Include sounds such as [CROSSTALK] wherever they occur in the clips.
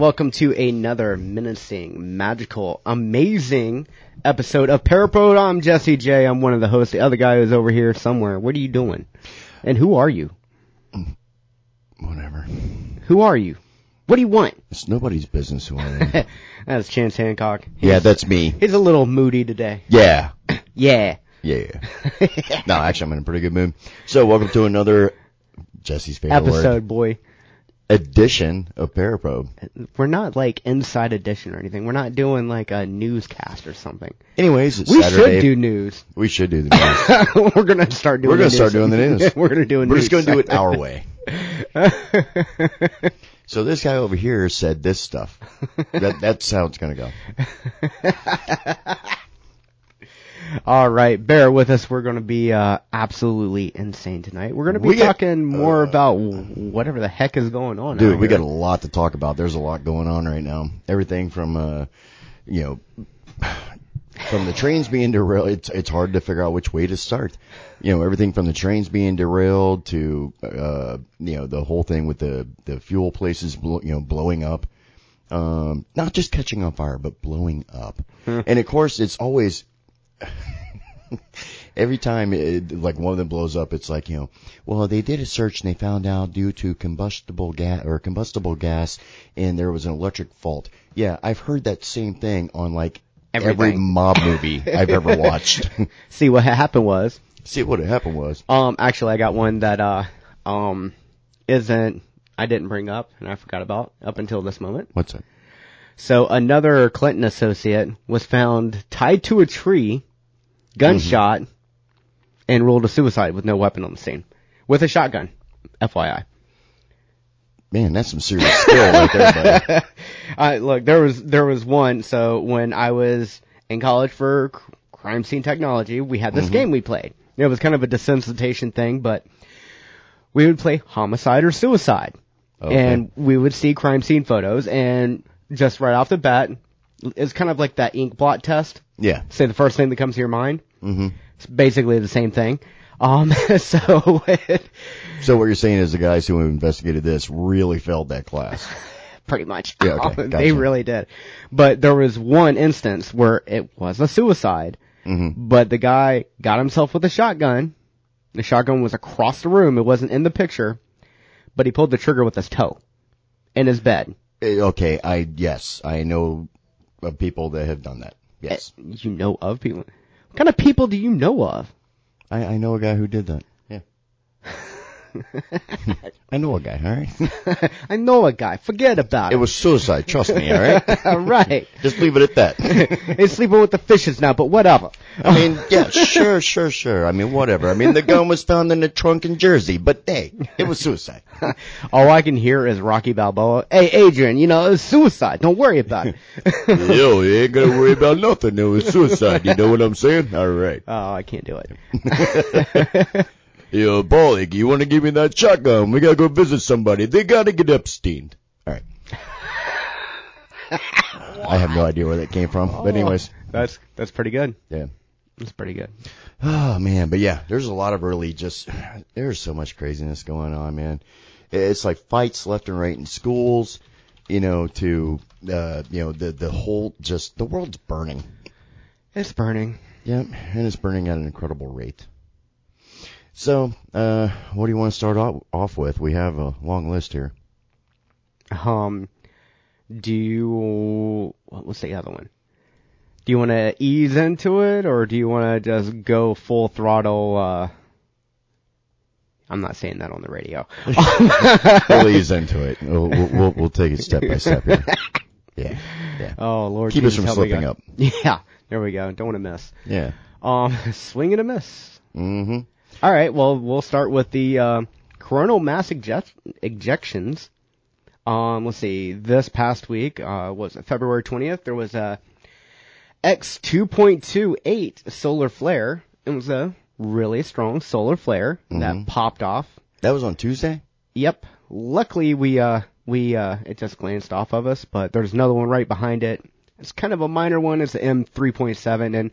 Welcome to another menacing, magical, amazing episode of Parapro. I'm Jesse J. I'm one of the hosts. The other guy is over here somewhere. What are you doing? And who are you? Mm, whatever. Who are you? What do you want? It's nobody's business who I am. [LAUGHS] That's Chance Hancock. yeah, that's me. He's a little moody today. Yeah. [LAUGHS] Yeah. Yeah. no, actually, I'm in a pretty good mood. So, welcome to another Jesse's favorite word Episode, boy. Edition of Paraprobe. We're not like inside edition or anything. We're not doing like a newscast or something. Anyways, it's We Saturday. should do news. We should do the news. [LAUGHS] We're gonna start doing. We're gonna start doing the [LAUGHS] news. We're gonna do a We're news just going to do it our way. [LAUGHS] So this guy over here said this stuff. That that's how it's going to go. All right, bear with us. We're going to be uh, absolutely insane tonight. We're going to be We got- talking more about whatever the heck is going on. Dude, we got a lot to talk about. There's a lot going on right now. Everything from, uh, you know, from the trains being derailed, it's, it's hard to figure out which way to start. You know, everything from the trains being derailed to, uh, you know, the whole thing with the, the fuel places, blow, you know, blowing up. Um, not just catching on fire, but blowing up. and of course, it's always, [LAUGHS] every time it, like one of them blows up, it's like, you know, well, they did a search and they found out due to combustible gas or combustible gas and there was an electric fault. Yeah, I've heard that same thing on like every mob movie I've ever [LAUGHS] watched. [LAUGHS] See what happened was, See what happened was. um, actually, I got one that uh, um, isn't I didn't bring up and I forgot about up until this moment. What's that? So another Clinton associate was found tied to a tree, gunshot, and ruled a suicide with no weapon on the scene, with a shotgun. FYI. Man, that's some serious skill right there, buddy. [LAUGHS] Uh, look, there was there was one. So when I was in college for cr- crime scene technology, we had this game we played. It was kind of a desensitization thing, but we would play homicide or suicide, Okay. and we would see crime scene photos, and just right off the bat, it's kind of like that ink blot test. Yeah. Say the first thing that comes to your mind. Mm-hmm. It's basically the same thing. Um, [LAUGHS] so So what you're saying is the guys who investigated this really failed that class. [LAUGHS] pretty much. Yeah, okay, gotcha. they really did. But there was one instance where it was a suicide, mm-hmm. but the guy got himself with a shotgun. The shotgun was across the room. It wasn't in the picture, but he pulled the trigger with his toe in his bed. Eh, Okay, I yes, I know of people that have done that. Yes, eh, You know of people. What kind of people do you know of? I, I know a guy who did that. [LAUGHS] I know a guy. All right, [LAUGHS] I know a guy. Forget about it it. was suicide. Trust me. All right, [LAUGHS] All right. just leave it at that. He's sleeping with the fishes now, but whatever. I mean, yeah, sure, sure, sure. I mean, whatever. I mean, the gun was found in the trunk in Jersey, but hey, it was suicide. All I can hear is Rocky Balboa. Hey, Adrian, you know, it's suicide. Don't worry about it. Yo, you ain't gonna worry about nothing. It was suicide. You know what I'm saying? All right. Oh, I can't do it. Yo, Bollig, you want to give me that shotgun? We gotta go visit somebody. They gotta get Epstein. All right. I have no idea where that came from, but anyways, That's that's pretty good. yeah. That's pretty good. Oh man, but yeah, there's a lot of really just [SIGHS] there's so much craziness going on, man. It's like fights left and right in schools, you know, to uh, you know, the the whole just the world's burning. It's burning. Yep, and it's burning at an incredible rate. So, uh, what do you want to start off, off with? We have a long list here. Um, do you what was the other one? Do you want to ease into it, or do you want to just go full throttle? uh I'm not saying that on the radio. [LAUGHS] We'll [LAUGHS] ease into it. We'll, we'll, we'll, take it step by step here. [LAUGHS] Yeah, yeah, Oh Lord, Keep us from slipping up. Yeah, there we go. Don't want to miss. yeah. Um, swing and a miss. Mm-hmm. All right. Well, we'll start with the uh, coronal mass eject- ejections. Um, let's see. This past week, uh, was it February 20th? There was a X2.28 solar flare. It was a really strong solar flare that popped off. That was on Tuesday. Yep. Luckily, we uh we uh it just glanced off of us, but there's another one right behind it. It's kind of a minor one. It's the M3.7, and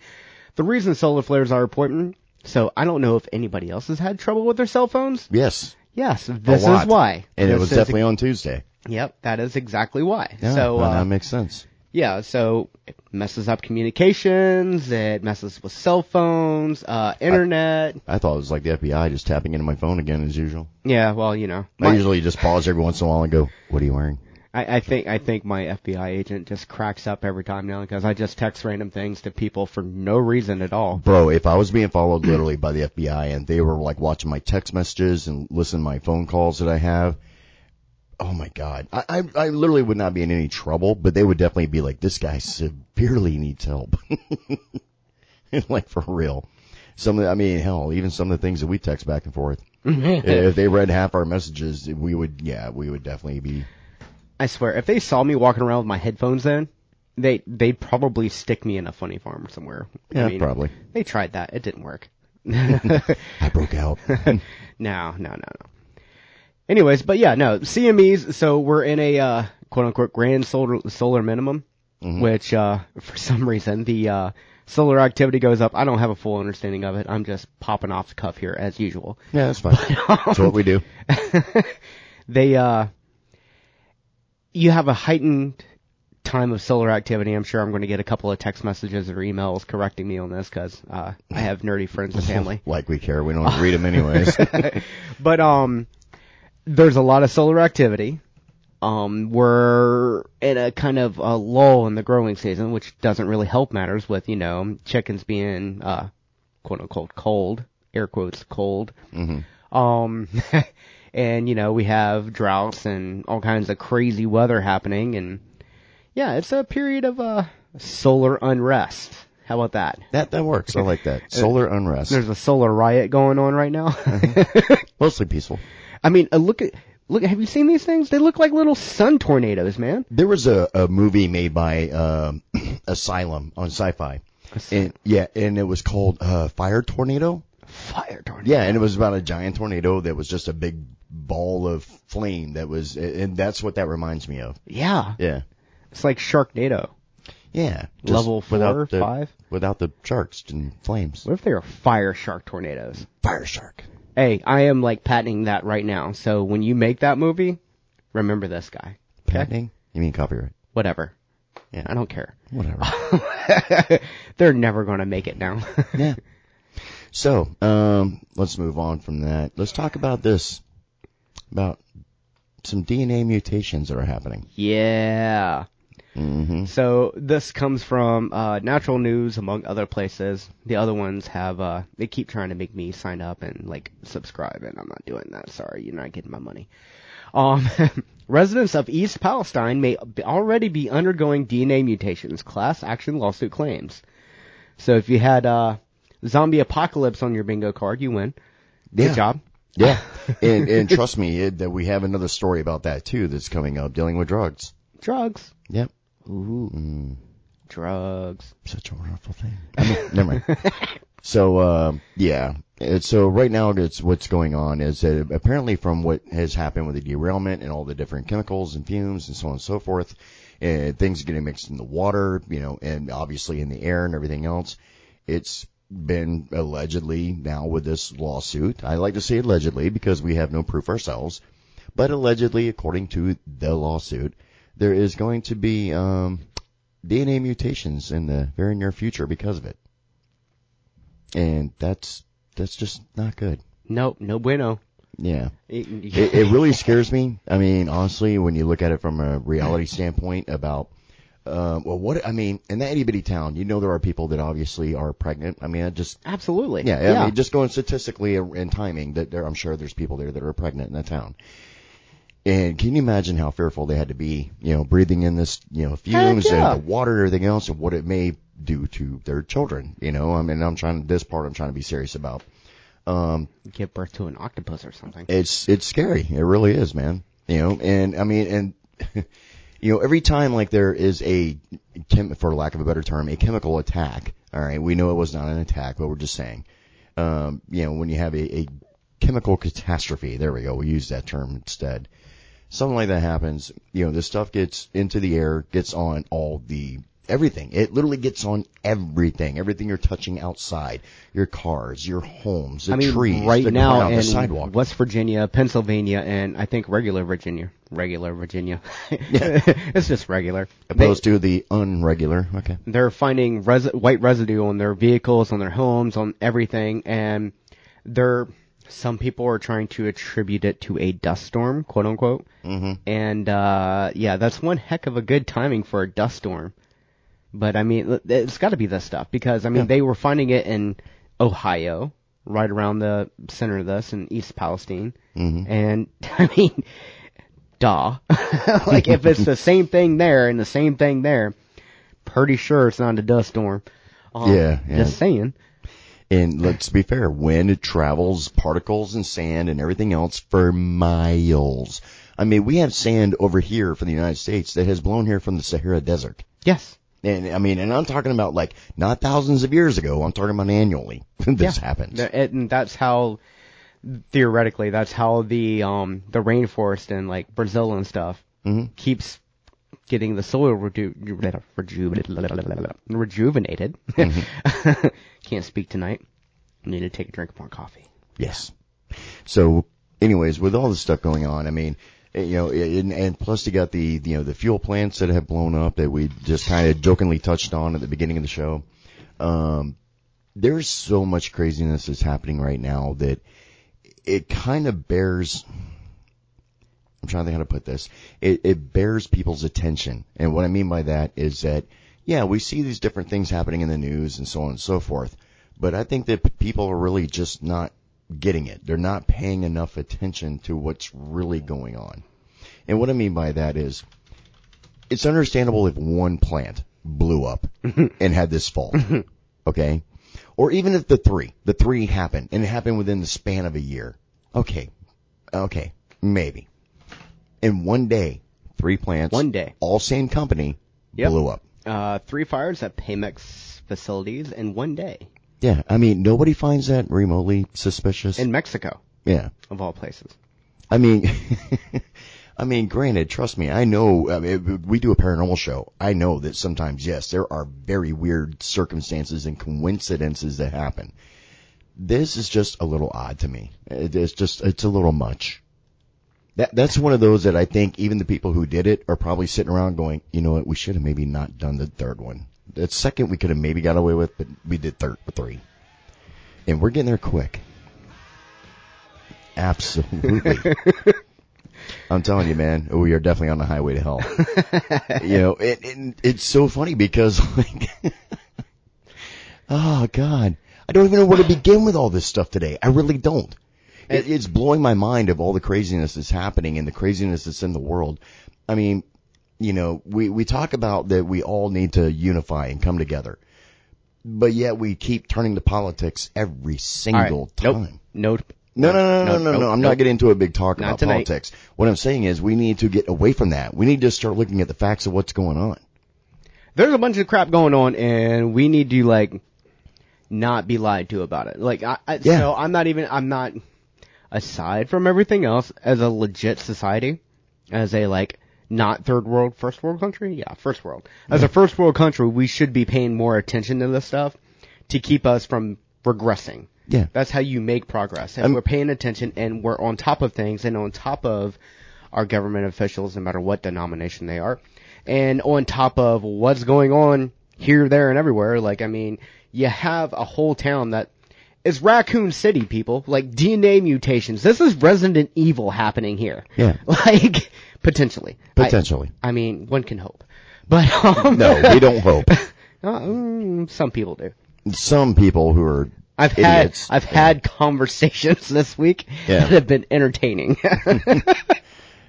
the reason solar flares are important. So I don't know if anybody else has had trouble with their cell phones. Yes, Yes, this is why. and it was is- definitely on Tuesday. Yep, that is exactly why. Yeah, so well, uh, that makes sense. yeah, so it messes up communications. It messes with cell phones, uh, internet. I thought it was like the FBI just tapping into my phone again as usual. yeah, well, you know, I my- usually just pause every once in a while and go, "What are you wearing?" I, I think I think my FBI agent just cracks up every time now because I just text random things to people for no reason at all. Bro, if I was being followed literally by the FBI and they were like watching my text messages and listening to my phone calls that I have, oh my god, I, I I literally would not be in any trouble, but they would definitely be like, this guy severely needs help, [LAUGHS] like for real. Some, of the, I mean, hell, even some of the things that we text back and forth. Mm-hmm. if they read half our messages, we would, yeah, we would definitely be. I swear, if they saw me walking around with my headphones in, they they'd probably stick me in a funny farm somewhere. Yeah, I mean, probably. They tried that, it didn't work. [LAUGHS] I broke out. [LAUGHS] No, no, no, no. Anyways, but yeah, no, CMEs, so we're in a, uh, quote unquote grand solar, solar minimum, which, uh, for some reason the, uh, solar activity goes up. I don't have a full understanding of it. I'm just popping off the cuff here as usual. yeah, that's fine. [LAUGHS] That's what we do. They, uh, you have a heightened time of solar activity. I'm sure I'm going to get a couple of text messages or emails correcting me on this because, uh, I have nerdy friends and family. [LAUGHS] Like we care. We don't read them anyways. [LAUGHS] But um, there's a lot of solar activity. Um, we're in a kind of a lull in the growing season, which doesn't really help matters with you know chickens being uh, quote unquote cold, air quotes cold. Mm-hmm. Um, [LAUGHS] and you know we have droughts and all kinds of crazy weather happening, and yeah, it's a period of uh solar unrest. How about that? That that works. I like that. [LAUGHS] Solar unrest. There's a solar riot going on right now. [LAUGHS] Mostly peaceful. I mean, uh, look at look. Have you seen these things? They look like little sun tornadoes, man. There was a, a movie made by um, [CLEARS THROAT] Asylum on Sci-Fi, and yeah, and it was called uh, Fire Tornado. Fire tornado. Yeah, and it was about a giant tornado that was just a big ball of flame that was, and that's what that reminds me of. Yeah, Yeah, it's like Sharknado. yeah. Level four, without the, five? without the sharks and flames. What if they were fire shark tornadoes? Fire shark. Hey, I am like patenting that right now. So when you make that movie, remember this guy. Patenting? You mean copyright? Whatever. Yeah. I don't care. Whatever. [LAUGHS] They're never going to make it now. yeah. So, um, let's move on from that. Let's talk about this, about some DNA mutations that are happening. yeah. hmm So this comes from uh, Natural News, among other places. The other ones have uh, they keep trying to make me sign up and like subscribe, and I'm not doing that. Sorry, you're not getting my money. Um, [LAUGHS] residents of East Palestine may already be undergoing DNA mutations. Class action lawsuit claims. So if you had uh, zombie apocalypse on your bingo card, you win. Yeah. Good job. Yeah. [LAUGHS] and, and trust me, it, that we have another story about that too that's coming up dealing with drugs. Drugs. Yep. Ooh, Mm, drugs. such a wonderful thing. I mean, [LAUGHS] never mind. [LAUGHS] So, uh, yeah. So right now, it's what's going on is that apparently from what has happened with the derailment and all the different chemicals and fumes and so on and so forth, and things are getting mixed in the water, you know, and obviously in the air and everything else. It's been allegedly now with this lawsuit. I like to say allegedly because we have no proof ourselves, but allegedly, according to the lawsuit, there is going to be um, DNA mutations in the very near future because of it, and that's that's just not good. Nope, no bueno. Yeah, It- it, it really scares me. I mean, honestly, when you look at it from a reality standpoint about, um, well, what I mean, in that itty bitty town, you know, there are people that obviously are pregnant. I mean, I just Absolutely. yeah, I mean, just going statistically and timing, that there, I'm sure there's people there that are pregnant in that town. And can you imagine how fearful they had to be, you know, breathing in this, you know, fumes yeah. and the water and everything else and what it may do to their children, you know? I mean, I'm trying, this part I'm trying to be serious about. Um, give birth to an octopus or something. it's, it's scary. It really is, man. You know, and I mean, and [LAUGHS] You know, every time like there is a, chem- for lack of a better term, a chemical attack. All right, we know it was not an attack, but we're just saying. Um, you know, when you have a, a chemical catastrophe, there we go. We use that term instead. Something like that happens. You know, this stuff gets into the air, gets on all the everything. It literally gets on everything. Everything you're touching outside, your cars, your homes, the I mean, trees, right the now ground, in the sidewalk. West Virginia, Pennsylvania, and I think regular Virginia, regular Virginia. [LAUGHS] it's just regular. opposed to the unregular. Okay. they're finding res- white residue on their vehicles, on their homes, on everything, and they're some people are trying to attribute it to a dust storm, quote unquote. hmm And uh yeah, that's one heck of a good timing for a dust storm. But I mean, it's got to be this stuff because I mean Yeah. they were finding it in Ohio, right around the center of this in East Palestine, hmm and [LAUGHS] I mean, duh. [LAUGHS] like if it's the [LAUGHS] same thing there and the same thing there, pretty sure it's not a dust storm. Um, Yeah, yeah. Just saying. And let's be fair, wind travels particles and sand and everything else for miles. I mean, we have sand over here from the United States that has blown here from the Sahara Desert. Yes. And I mean, and I'm talking about like not thousands of years ago. I'm talking about annually. [LAUGHS] this Yeah. happens. And that's how, theoretically, that's how the um the rainforest in like Brazil and stuff Mhm. keeps getting the soil reju- reju- rejuvenated. Mm-hmm. [LAUGHS] Can't speak tonight. Need to take a drink of more coffee. Yes. So, anyways, with all this stuff going on, I mean, you know, and, and plus you got the, you know, the fuel plants that have blown up that we just kind of jokingly touched on at the beginning of the show. Um, there's so much craziness that's happening right now that it kind of bears, I'm trying to think how to put this. It, it bears people's attention. And what I mean by that is that, yeah, we see these different things happening in the news and so on and so forth. But I think that people are really just not getting it. They're not paying enough attention to what's really going on. And what I mean by that is, it's understandable if one plant blew up [LAUGHS] and had this fault. [LAUGHS] Okay? Or even if the three, the three happened and it happened within the span of a year. Okay. Okay. Maybe. In one day, three plants, One day. all same company, Yep. blew up. Uh, three fires at Pemex facilities in one day Yeah. I mean, nobody finds that remotely suspicious. in Mexico, yeah. of all places. I mean, [LAUGHS] I mean, granted, trust me, I know, I mean, we do a paranormal show. I know that sometimes, yes, there are very weird circumstances and coincidences that happen. This is just a little odd to me. It is just, it's a little much. That, that's one of those that I think even the people who did it are probably sitting around going, you know what, we should have maybe not done the third one. The second we could have maybe got away with, but we did third, three. And we're getting there quick. Absolutely. [LAUGHS] I'm telling you, man, we are definitely on the highway to hell. you know, [LAUGHS] it, it, it's so funny because like, [LAUGHS] oh God, I don't even know where to begin with all this stuff today. I really don't. It, it's blowing my mind of all the craziness that's happening and the craziness that's in the world. I mean, you know, we, we talk about that we all need to unify and come together. But yet we keep turning to politics every single right. Time. Nope. No, no, no, no, no, no, nope, I'm not getting into a big talk Not about tonight. politics. What I'm saying is we need to get away from that. We need to start looking at the facts of what's going on. there's a bunch of crap going on and we need to like not be lied to about it. Like I, I Yeah. so I'm not even I'm not aside from everything else as a legit society, as a like not third world, first world country? Yeah, first world. As a first world country, we should be paying more attention to this stuff to keep us from regressing. Yeah. That's how you make progress. And Um, we're paying attention and we're on top of things and on top of our government officials, no matter what denomination they are. And on top of what's going on here, there, and everywhere. Like, I mean, you have a whole town that is Raccoon City, people. Like, DNA mutations. This is Resident Evil happening here. Yeah. [LAUGHS] Like, potentially. Potentially. I, mean, one can hope. But, um, No, we don't [LAUGHS] hope. uh, mm, some people do. Some people who are I've idiots. had I've had conversations [LAUGHS] this week Yeah. that have been entertaining.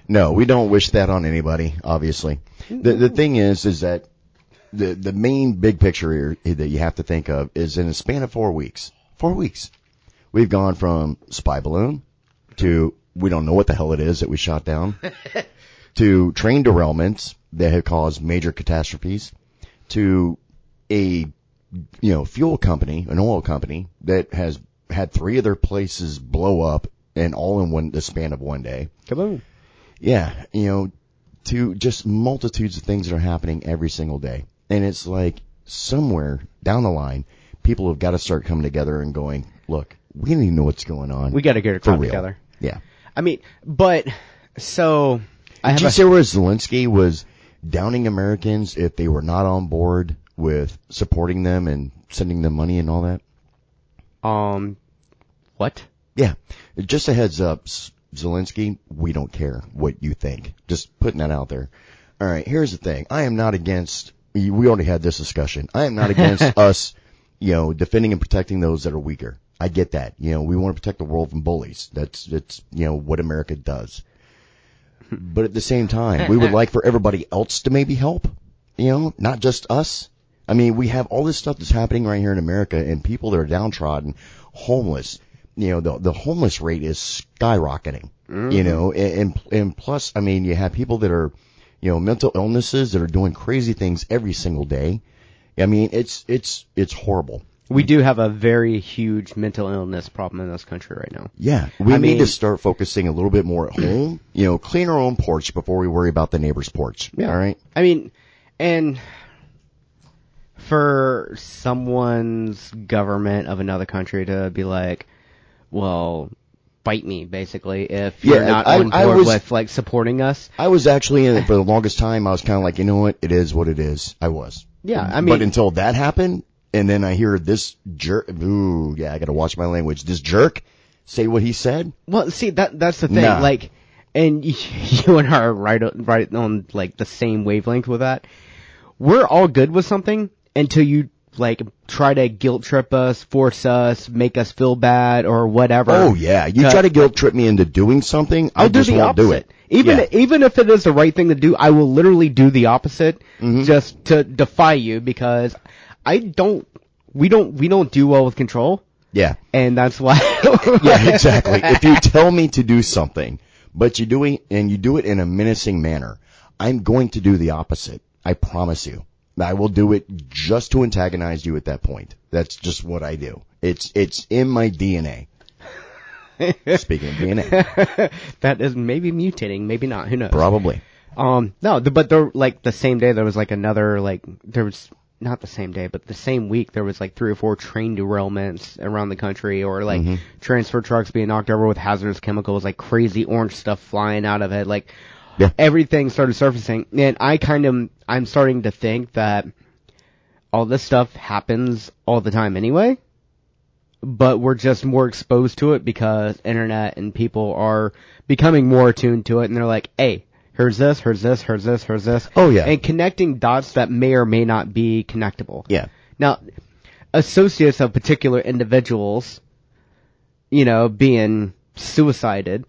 No, we don't wish that on anybody, obviously. The the thing is is that the the main big picture here that you have to think of is in a span of 4 weeks. 4 weeks. We've gone from spy balloon to we don't know what the hell it is that we shot down [LAUGHS] to train derailments that have caused major catastrophes, to a you know fuel company, an oil company that has had three of their places blow up and all in one the span of one day. Kaboom. Yeah, you know, to just multitudes of things that are happening every single day. And it's like somewhere down the line, people have got to start coming together and going, look, we need to know what's going on. We got to get a for crowd real. together. Yeah. I mean, but so I have Did you see where Zelensky was downing Americans if they were not on board with supporting them and sending them money and all that? um what? Yeah. Just a heads up, Zelensky, we don't care what you think. Just putting that out there. All right, here's the thing. I am not against, we already had this discussion. I am not [LAUGHS] against us, you know, defending and protecting those that are weaker. I get that. You know, we want to protect the world from bullies. That's, that's, you know, what America does. Hmm. But at the same time, we would [LAUGHS] like for everybody else to maybe help, you know, not just us. I mean, we have all this stuff that's happening right here in America and people that are downtrodden, homeless. You know, the, the homeless rate is skyrocketing, you mm. know, and, and, and plus, I mean, you have people that are, you know, mental illnesses that are doing crazy things every single day. I mean, it's, it's, it's horrible. We do have a very huge mental illness problem in this country right now. Yeah, we I need mean- to start focusing a little bit more at home. You know, clean our own porch before we worry about the neighbor's porch. Yeah. All right. I mean, and for someone's government of another country to be like, well, fight me, basically, if you're Yeah, not I- on I board was- with like supporting us. I was actually in it for the longest time. I was kind of like, you know what? It is what it is. I was. Yeah, I mean, but until that happened, and then I hear this jerk. Ooh, yeah, I got to watch my language. This jerk say what he said. well, see that that's the thing, Nah. like, and [LAUGHS] you and I are right right on like the same wavelength with that. We're all good with something until you like try to guilt trip us, force us, make us feel bad or whatever. Oh yeah, you try to guilt trip me into doing something. I I'll do just won't opposite. do it. Even Yeah. even if it is the right thing to do, I will literally do the opposite Mm-hmm. just to defy you because I don't we don't we don't do well with control Yeah. and that's why [LAUGHS] Yeah, exactly. if you tell me to do something, but you do it and you do it in a menacing manner, I'm going to do the opposite. I promise you. I will do it just to antagonize you at that point. That's just what I do. It's it's in my DNA. [LAUGHS] Speaking of DNA, [LAUGHS] that is maybe mutating, maybe not, who knows. probably. Um no, the, but there like the same day there was like another like there was not the same day, but the same week there was like three or four train derailments around the country or like Mm-hmm. transfer trucks being knocked over with hazardous chemicals, like crazy orange stuff flying out of it, like Yeah. everything started surfacing. And I kind of I'm starting to think that all this stuff happens all the time anyway. But we're just more exposed to it because internet and people are becoming more attuned to it and they're like, hey, here's this, here's this, here's this, here's this. Oh, yeah. And connecting dots that may or may not be connectable. Yeah. Now, associates of particular individuals, you know, being suicided.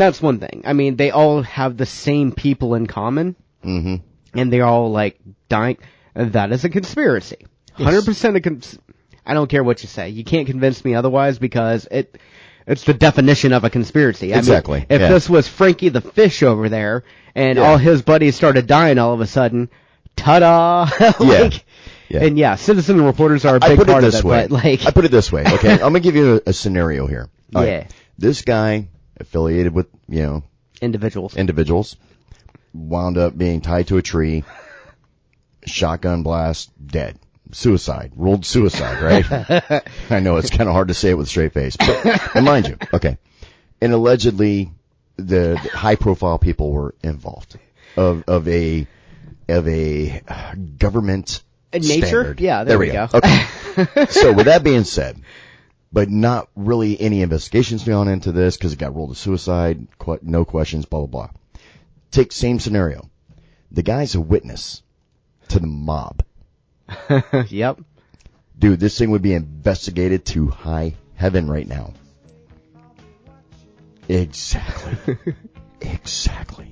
That's one thing. I mean, they all have the same people in common, hmm and they're all like dying. That is a conspiracy. Hundred percent a cons- I don't care what you say. You can't convince me otherwise because it, it's the definition of a conspiracy. I mean, Exactly, if yeah. this was Frankie the Fish over there, and Yeah. all his buddies started dying all of a sudden, ta-da! [LAUGHS] like, Yeah. And yeah, citizen reporters are a big part of it, way. but like, I put it this way. Okay, [LAUGHS] I'm gonna give you a, a scenario here. All right. Yeah. This guy affiliated with you know individuals. individuals wound up being tied to a tree, shotgun blast, dead. Suicide, ruled suicide, right? [LAUGHS] I know it's kind of hard to say it with a straight face, but and mind you, okay. And allegedly, the, the high profile people were involved of of a of a government Nature? standard. Yeah, there we go. go. Okay. [LAUGHS] so with that being said, but not really any investigations going into this because it got ruled a suicide, qu- no questions, blah, blah, blah. Take same scenario. The guy's a witness to the mob. [LAUGHS] yep. Dude, this thing would be investigated to high heaven right now. Exactly. [LAUGHS] exactly.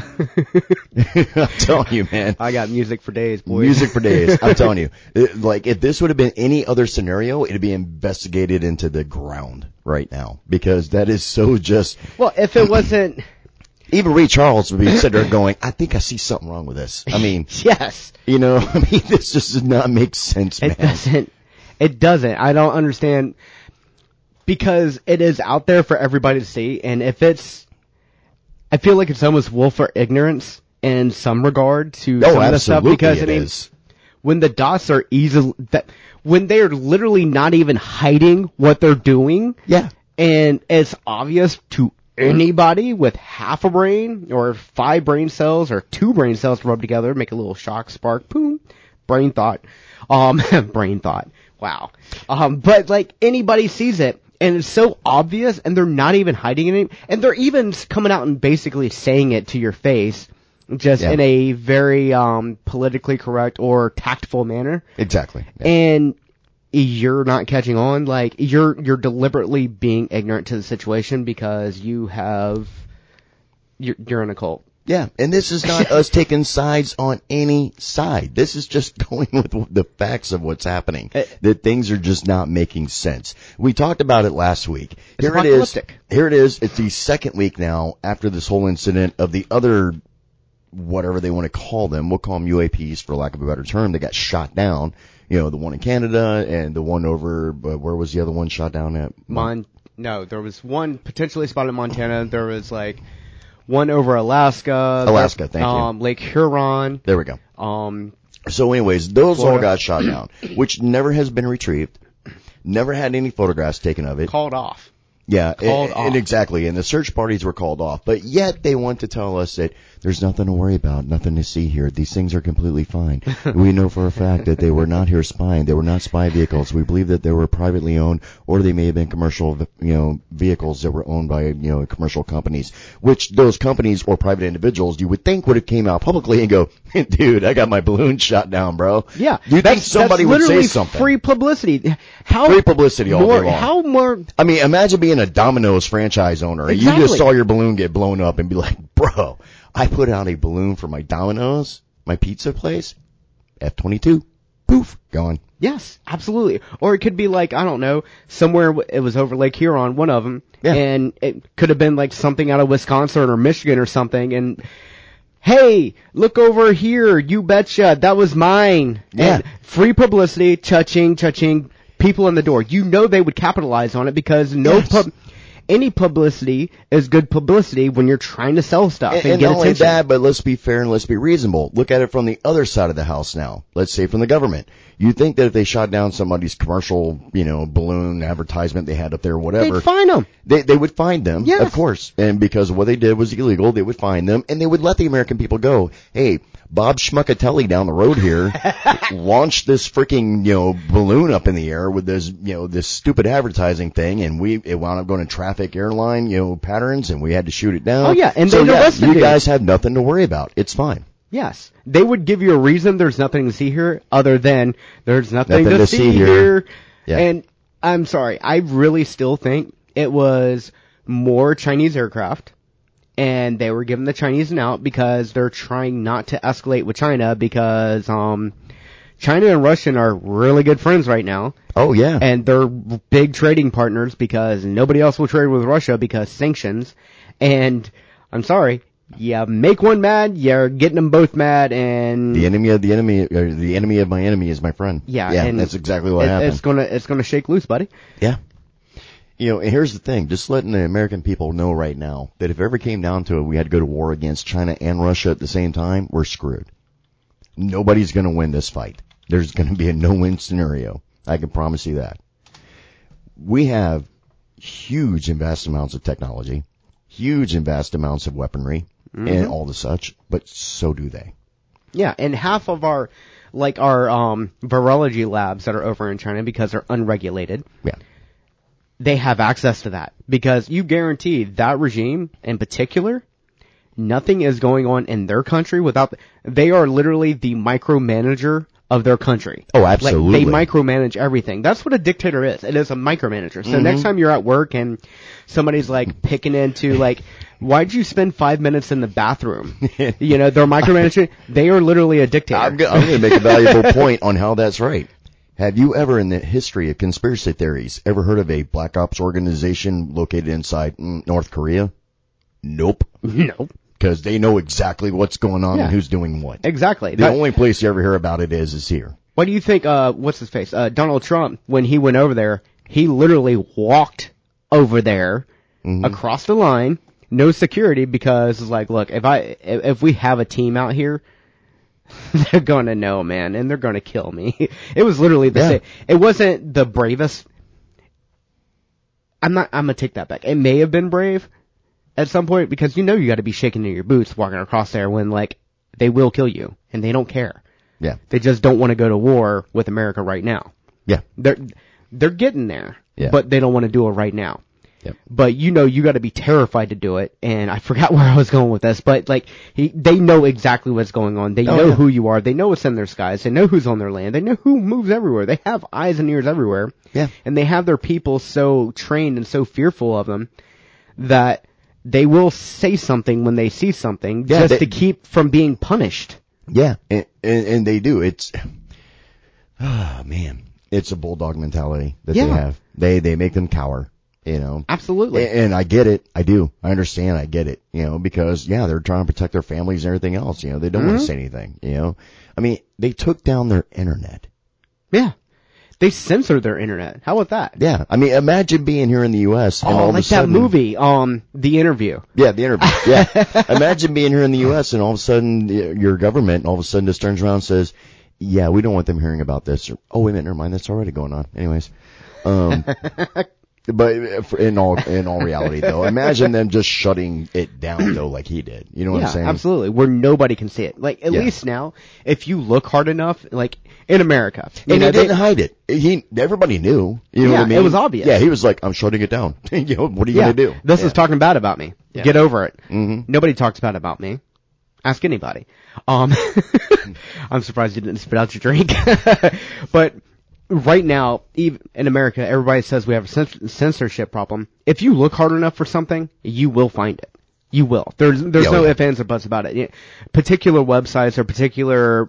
[LAUGHS] I'm telling you, man. I got music for days, boy. Music for days. I'm telling you. [LAUGHS] It- like, if this would have been any other scenario, it'd be investigated into the ground right now. Because that is so just, well, if it wasn't, [CLEARS THROAT] even Ray Charles would be sitting there going, I think I see something wrong with this. I mean, [LAUGHS] yes, you know, I mean, this just does not make sense, man. it doesn't. It doesn't. I don't understand because it is out there for everybody to see, and if it's, I feel like it's almost willful ignorance in some regard to Oh, some of the stuff because it I mean, is. when the dots are easily that when they're literally not even hiding what they're doing Yeah. and it's obvious to anybody with half a brain or five brain cells or two brain cells rubbed together make a little shock spark boom brain thought um [LAUGHS] brain thought wow um but like anybody sees it and it's so obvious and they're not even hiding it and they're even coming out and basically saying it to your face just Yeah. in a very um politically correct or tactful manner Exactly. Yeah. and you're not catching on like you're you're deliberately being ignorant to the situation because you have you're, you're in a cult Yeah, and this is not [LAUGHS] us taking sides on any side. This is just [LAUGHS] going with the facts of what's happening. That things are just not making sense. We talked about it last week. It's Here it is. Here it is. It's the second week now after this whole incident of the other, whatever they want to call them. We'll call them UAPs for lack of a better term. They got shot down. You know, the one in Canada and the one over, uh, where was the other one shot down at? Mon no there was one potentially spotted in Montana there was like one over Alaska Alaska, thank you. um Lake Huron There we go. um So anyways, those all got shot down, which never has been retrieved. Never had any photographs taken of it. called off Yeah, called and, off. and exactly. And the search parties were called off, but yet they want to tell us that there's nothing to worry about, nothing to see here. These things are completely fine. we know for a fact that they were not here spying. They were not spy vehicles. We believe that they were privately owned, or they may have been commercial, you know, vehicles that were owned by you know commercial companies. Which those companies or private individuals you would think would have came out publicly and go, [LAUGHS] "Dude, I got my balloon shot down, bro." yeah you think somebody would say something? free publicity how Free publicity all more day long. how more I mean, imagine being a Domino's franchise owner and you just saw your balloon get blown up and be like, bro, I put out a balloon for my Domino's, my pizza place, F-22, poof, gone. Yes, absolutely. Or it could be like I don't know, somewhere it was over Lake Huron, one of them, Yeah. and it could have been like something out of Wisconsin or Michigan or something, and hey, look over here, you betcha, that was mine. Yeah. And free publicity, cha-ching, cha-ching, people in the door. You know they would capitalize on it because no Yes. pub, any publicity is good publicity when you're trying to sell stuff and, And, and get not only attention. that, but let's be fair and let's be reasonable. Look at it from the other side of the house now. Let's say from the government. You think that if they shot down somebody's commercial, you know, balloon advertisement they had up there, whatever, They'd find them. They they would find them, Yes. of course, and because what they did was illegal, they would find them, and they would let the American people go. Hey, Bob Schmuckatelli down the road here [LAUGHS] launched this freaking you know balloon up in the air with this you know this stupid advertising thing, and we it wound up going to traffic airline you know patterns, and we had to shoot it down. Oh, yeah, and so they yeah, arrested you guys have nothing to worry about. It's fine. Yes. They would give you a reason there's nothing to see here other than there's nothing, Nothing to, to see, see here. here. Yeah. And I'm sorry, I really still think it was more Chinese aircraft and they were giving the Chinese an out because they're trying not to escalate with China because um China and Russia are really good friends right now Oh yeah, and they're big trading partners because nobody else will trade with Russia because sanctions. And I'm sorry, yeah, make one mad, you're getting them both mad, and the enemy of the enemy, or the enemy of my enemy is my friend. Yeah, yeah, and that's exactly what it- happened. it's gonna it's gonna shake loose, buddy. Yeah. You know, here's the thing, just letting the American people know right now that if it ever came down to it, we had to go to war against China and Russia at the same time, we're screwed. Nobody's gonna win this fight. There's gonna be a no-win scenario. I can promise you that. We have huge and vast amounts of technology, huge and vast amounts of weaponry, and all the such, but so do they. Yeah, and half of our like our um virology labs that are over in China because they're unregulated, Yeah. They have access to that because you guarantee that regime in particular nothing is going on in their country without they are literally the micromanager of their country. Oh, absolutely. Like they micromanage everything. That's what a dictator is. It is a micromanager. So Mm-hmm. next time you're at work and somebody's like picking into like, why'd you spend five minutes in the bathroom? [LAUGHS] you know, they're micromanaging. They are literally a dictator. I'm, go- I'm going to make a valuable point on how that's right. Have you ever, in the history of conspiracy theories, ever heard of a black ops organization located inside North Korea? Nope. [LAUGHS] Nope. Because they know exactly what's going on Yeah. and who's doing what. exactly. The only place you ever hear about it is is here. What do you think? Uh, what's his face? Uh, Donald Trump. When he went over there, he literally walked over there Mm-hmm. across the line, no security, because it's like, look, if I if we have a team out here, [LAUGHS] they're gonna know, man, and they're gonna kill me. [LAUGHS] It was literally the Yeah. same. It wasn't the bravest. I'm not. I'm gonna take that back. It may have been brave at some point because you know you got to be shaking in your boots walking across there when like they will kill you and they don't care. Yeah. They just don't want to go to war with America right now. Yeah. They're they're getting there, Yeah. but they don't want to do it right now. Yep. But you know you got to be terrified to do it, and I [LAUGHS] forgot where I was going with this, but like he, they know exactly what's going on. They Oh, know yeah. who you are. They know what's in their skies. They know who's on their land. They know who moves everywhere. They have eyes and ears everywhere. Yeah. And they have their people so trained and so fearful of them that they will say something when they see something Yeah, just they- to keep from being punished. Yeah. And, and, and they do. It's, [SIGHS] ah, man. It's a bulldog mentality that they have. They, they make them cower, you know. Absolutely. And, and I get it. I do. I understand. I get it. You know, because yeah, they're trying to protect their families and everything else. You know, they don't want to say anything. You know, I mean, they took down their internet. Yeah. They censored their internet. How about that? Yeah, I mean, imagine being here in the U.S. and Oh, all of like a sudden, that movie, um, The Interview. Yeah, the interview. [LAUGHS] Yeah, imagine being here in the U.S. and all of a sudden your government all of a sudden just turns around and says, "Yeah, we don't want them hearing about this." Or, oh, wait a minute, never mind. That's already going on. Anyways, um, [LAUGHS] but uh, in all in all reality, [LAUGHS] though, imagine them just shutting it down though, like he did. You know what yeah, I'm saying? absolutely. Where nobody can see it. Like, at Yeah. least now, if you look hard enough, like, in America. And you know, he they- didn't hide it. He everybody knew. You know Yeah, what I mean? it was obvious. Yeah, he was like, "I'm shutting it down." [LAUGHS] you know, what are you yeah, gonna do? This yeah. is talking bad about me. Yeah. Get over it. Mhm. Nobody talks bad about me. Ask anybody. Um, [LAUGHS] I'm surprised you didn't spit out your drink. but right now, even in America, everybody says we have a cens- censorship problem. If you look hard enough for something, you will find it. You will. There's there's Yeah, no yeah. ifs ands or buts about it. Particular websites or particular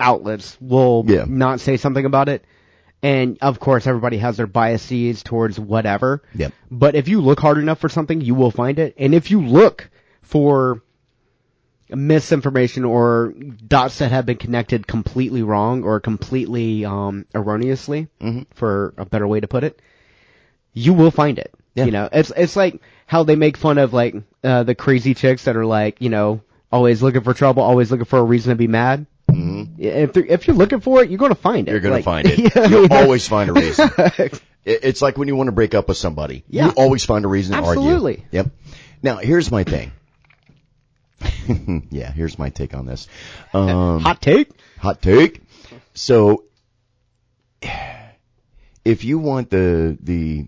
outlets will Yeah. not say something about it. And of course, everybody has their biases towards whatever. Yep. But if you look hard enough for something, you will find it. And if you look for misinformation or dots that have been connected completely wrong or completely um, erroneously, Mhm. for a better way to put it, you will find it. Yeah. You know, it's it's like how they make fun of like uh, the crazy chicks that are like, you know, always looking for trouble, always looking for a reason to be mad. Mhm. If if you're looking for it, you're going to find it. You're gonna Like- find it. [LAUGHS] Yeah, You'll yeah. always find a reason. [LAUGHS] It's like when you want to break up with somebody. Yeah. You always find a reason to argue. Absolutely. Yep. Now, here's my thing. [LAUGHS] yeah, here's my take on this. [LAUGHS] Um, Hot take. hot take. So, if you want the the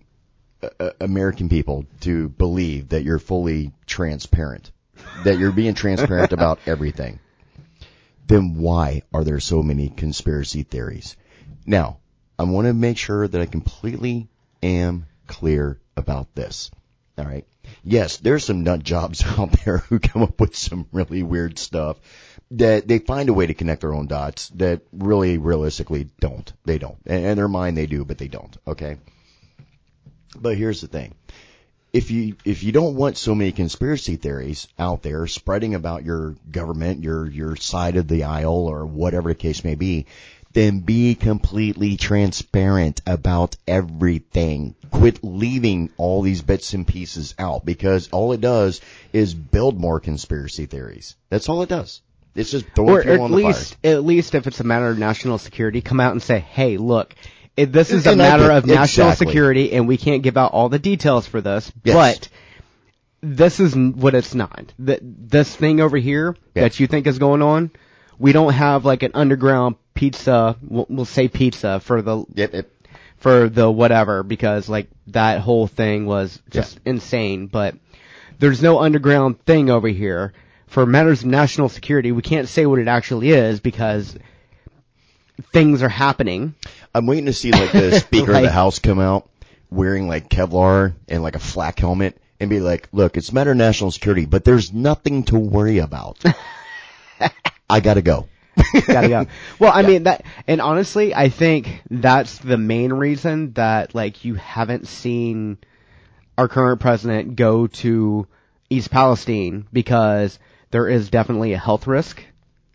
uh, uh, American people to believe that you're fully transparent, that you're being transparent about [LAUGHS] everything, then why are there so many conspiracy theories? Now, I want to make sure that I completely am clear about this. All right. Yes, there's some nut jobs [LAUGHS] out there who come up with some really weird stuff that they find a way to connect their own dots that really realistically don't. They don't. In their mind they do, but they don't. Okay. But here's the thing. If you, if you don't want so many conspiracy theories out there spreading about your government, your, your side of the aisle or whatever the case may be, then be completely transparent about everything. Quit leaving all these bits and pieces out because all it does is build more conspiracy theories. That's all it does. It's just throwing or fuel at on the least at least if it's a matter of national security, come out and say, "Hey, look, it, this is a And I matter of national exactly. security, and we can't give out all the details for this, Yes. but." This is what it's not. Th- this thing over here that you think is going on, we don't have like an underground pizza. We'll, we'll say pizza for the. Yep, yep. for the whatever because like that whole thing was just insane. But there's no underground thing over here for matters of national security. We can't say what it actually is because things are happening. I'm waiting to see like the [LAUGHS] Speaker of the House come out wearing like Kevlar and like a flak helmet and be like, "Look, it's matter of national security, but there's nothing to worry about. [LAUGHS] I gotta go." [LAUGHS] Gotta go. Well, I mean that, and honestly, I think that's the main reason that like you haven't seen our current president go to East Palestine because there is definitely a health risk.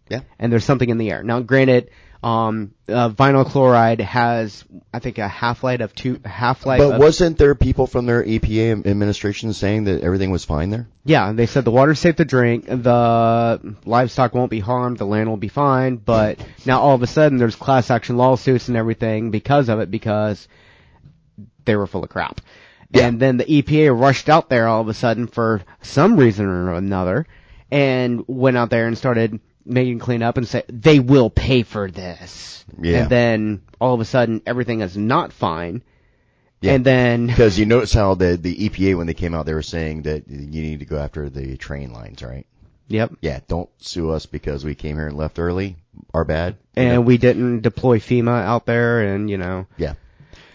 Yeah. And there's something in the air. Now, granted, um, uh, vinyl chloride has, I think, a half-life of two, half-life But of, wasn't there people from their EPA administration saying that everything was fine there? yeah, they said the water's safe to drink, the livestock won't be harmed, the land will be fine, but now all of a sudden there's class action lawsuits and everything because of it because they were full of crap. Yeah. And then the EPA rushed out there all of a sudden for some reason or another and went out there and started making cleanup and say they will pay for this. Yeah. And then all of a sudden everything is not fine. Yeah. And then [LAUGHS] Because you notice how the the EPA when they came out they were saying that you need to go after the train lines, right? yep. Yeah, don't sue us because we came here and left early. Our bad. You And know? we didn't deploy FEMA out there and you know Yeah.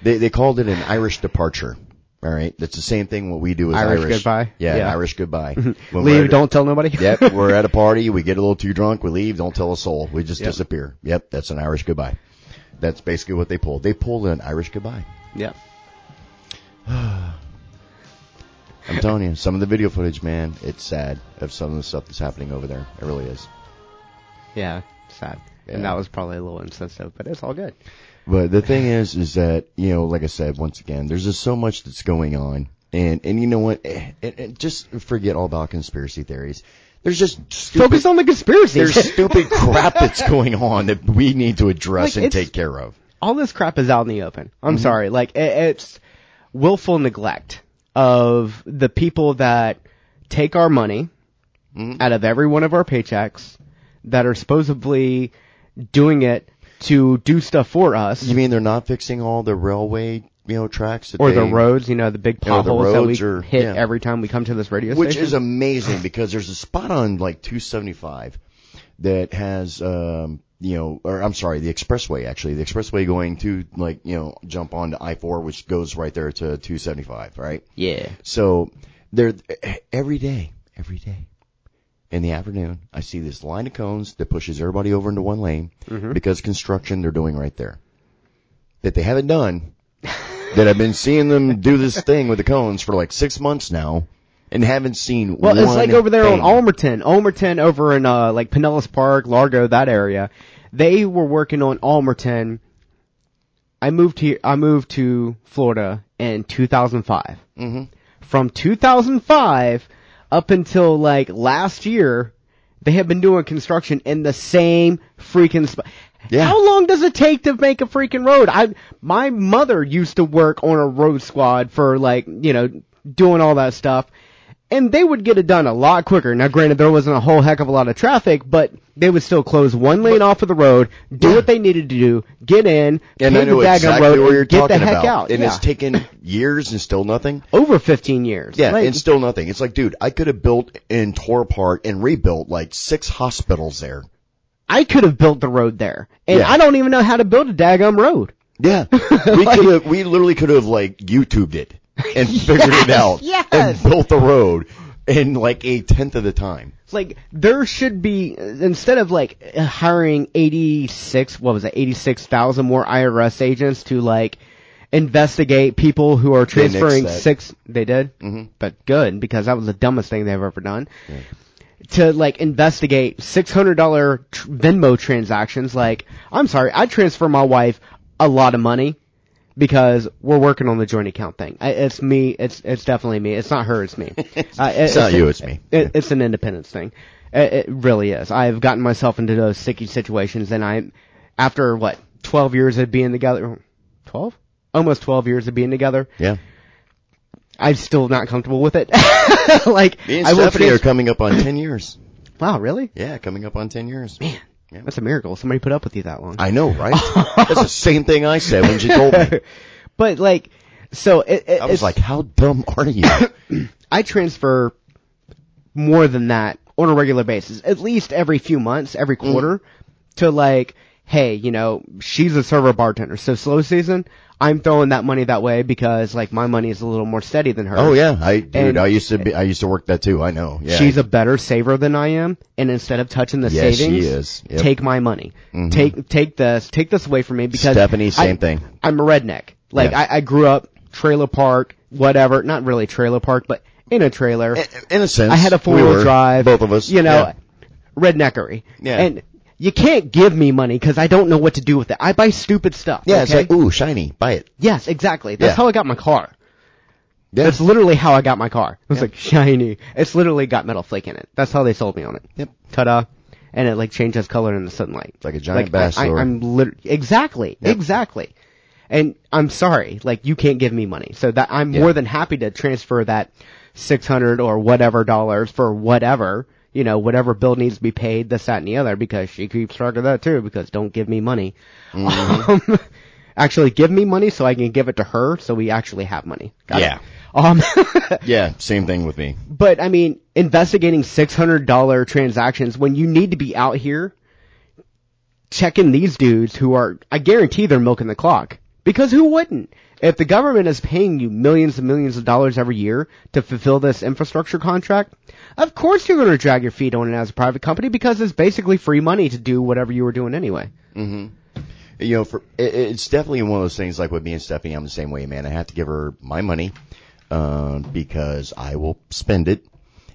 They they called it an Irish departure. All right. That's the same thing what we do as Irish Irish. goodbye? Yeah, Yeah. Irish goodbye. [LAUGHS] Leave, don't tell nobody. Yep, [LAUGHS] we're at a party, we get a little too drunk, we leave, don't tell a soul. We just Yep. disappear. Yep, that's an Irish goodbye. That's basically what they pulled. They pulled an Irish goodbye. yep. [SIGHS] I'm telling you, some of the video footage, man, it's sad of some of the stuff that's happening over there. It really is. Yeah. Sad. Yeah. And that was probably a little insensitive, but it's all good. But the thing is, is that, you know, like I said, once again, there's just so much that's going on. And, and you know what? And, eh, eh, just forget all about conspiracy theories. There's just stupid, Focus on the conspiracy. there's stupid [LAUGHS] crap that's going on that we need to address Like, and take care of. all this crap is out in the open. I'm Mm-hmm. sorry. Like it, it's willful neglect of the people that take our money Mhm. out of every one of our paychecks that are supposedly doing it to do stuff for us You mean they're not fixing all the railway, you know, tracks that or the roads, you know, the big potholes that we are- hit yeah. every time we come to this radio which station. Which is amazing because there's a spot on like 275 that has, um, you know, or I'm sorry, the expressway actually, the expressway going to like, you know, jump onto I-4, which goes right there to 275, right? yeah. So they're every day, every day. In the afternoon, I see this line of cones that pushes everybody over into one lane Mm-hmm. because construction they're doing right there. That they haven't done. [LAUGHS] that I've been seeing them do this thing with the cones for like six months now and haven't seen Well, it's like over there thing. on Ulmerton, Ulmerton over in uh like Pinellas Park, Largo, that area. They were working on Ulmerton. I moved here. I moved to Florida in 2005. Mhm. From 2005 up until like last year, they have been doing construction in the same freaking spot. Yeah. How long does it take to make a freaking road? I my mother used to work on a road squad for like, you know, doing all that stuff. And they would get it done a lot quicker. Now granted there wasn't a whole heck of a lot of traffic, but they would still close one lane off of the road, do what they needed to do, get in, And pave I know the exactly road, what you're get talking the heck about. out. And yeah. it's taken [LAUGHS] years and still nothing. over 15 years. Yeah, Like, and still nothing. It's like, dude, I could have built and tore apart and rebuilt like six hospitals there. I could have built the road there. And Yeah. I don't even know how to build a daggum road. Yeah, [LAUGHS] we could have, we literally could have like YouTubed it and [LAUGHS] figured it out yes. and built the road in like a tenth of the time. Like there should be instead of like hiring 86 what was it 86,000 more IRS agents to like investigate people who are transferring that. six they did Mhm. but good because that was the dumbest thing they've ever done to like investigate $600 tr- Venmo transactions like I'm sorry I transfer my wife a lot of money because we're working on the joint account thing. I, it's me. It's it's definitely me. It's not her. It's me. [LAUGHS] Uh, It's not you, it's me. It, it's an independence thing. It, it really is. I've gotten myself into those sticky situations, and I, after what, twelve years of being together, twelve, almost twelve years of being together, Yeah, I'm still not comfortable with it. [LAUGHS] like me and I will Stephanie are coming up on ten years. [CLEARS THROAT] wow, really? Yeah, coming up on ten years. Man, Yeah. that's a miracle. Somebody put up with you that long. I know, right? [LAUGHS] That's the same thing I said when she told me. [LAUGHS] but like, so it, it, I was like, "How dumb are you?" [COUGHS] I transfer more than that on a regular basis, at least every few months, every mm. quarter, to like, hey, you know, she's a server bartender, so slow season, I'm throwing that money that way because like my money is a little more steady than hers. Oh yeah, I dude, And- I used to be, I used to work that too. I know. Yeah. She's a better saver than I am, and instead of touching the Yes, she savings, is. Yep. take my money. Mhm. Take take this take this away from me because Stephanie, same I- thing. I'm a redneck. Like Yeah. I, I grew up trailer park, whatever. Not really trailer park, but in a trailer. In, in a sense. I had a four we wheel were, drive. Both of us. You know, Yeah. redneckery. Yeah. And you can't give me money because I don't know what to do with it. I buy stupid stuff. Yeah, it's like ooh, shiny, buy it. yes, exactly. That's Yeah. how I got my car. Yeah. That's literally how I got my car. It was Yeah. like shiny. It's literally got metal flake in it. That's how they sold me on it. Yep. Ta-da. And it like changes color in the sunlight. It's like a giant like, bass I, am lit- exactly, Yep. exactly. And I'm sorry, like you can't give me money. So that I'm Yeah. more than happy to transfer that 600 or whatever dollars for whatever, you know, whatever bill needs to be paid, this, that, and the other, because she keeps track of that too, because don't give me money. Mm-hmm. [LAUGHS] Um, actually give me money so I can give it to her so we actually have money. Got it? Yeah. Um, [LAUGHS] yeah, same thing with me. but I mean, investigating $600 transactions when you need to be out here checking these dudes who are, I guarantee they're milking the clock. Because who wouldn't? If the government is paying you millions and millions of dollars every year to fulfill this infrastructure contract, of course you're going to drag your feet on it as a private company because it's basically free money to do whatever you were doing anyway. Mm-hmm You know, for it, it's definitely one of those things. Like with me and Stephanie, I'm the same way, man. I have to give her my money um, because I will spend it,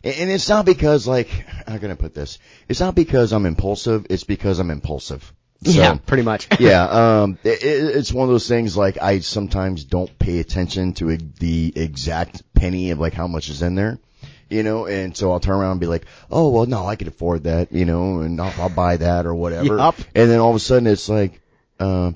and, it's not because like how can I put this? It's not because I'm impulsive. It's because I'm impulsive. So, yeah, pretty much. [LAUGHS] yeah, um, it, it- it's one of those things like I sometimes don't pay attention to the exact penny of like how much is in there, you know, and so I'll turn around and be like, oh well, no, I can afford that, you know, and I'll, I'll buy that or whatever. Yup. And then all of a sudden it's like, uh,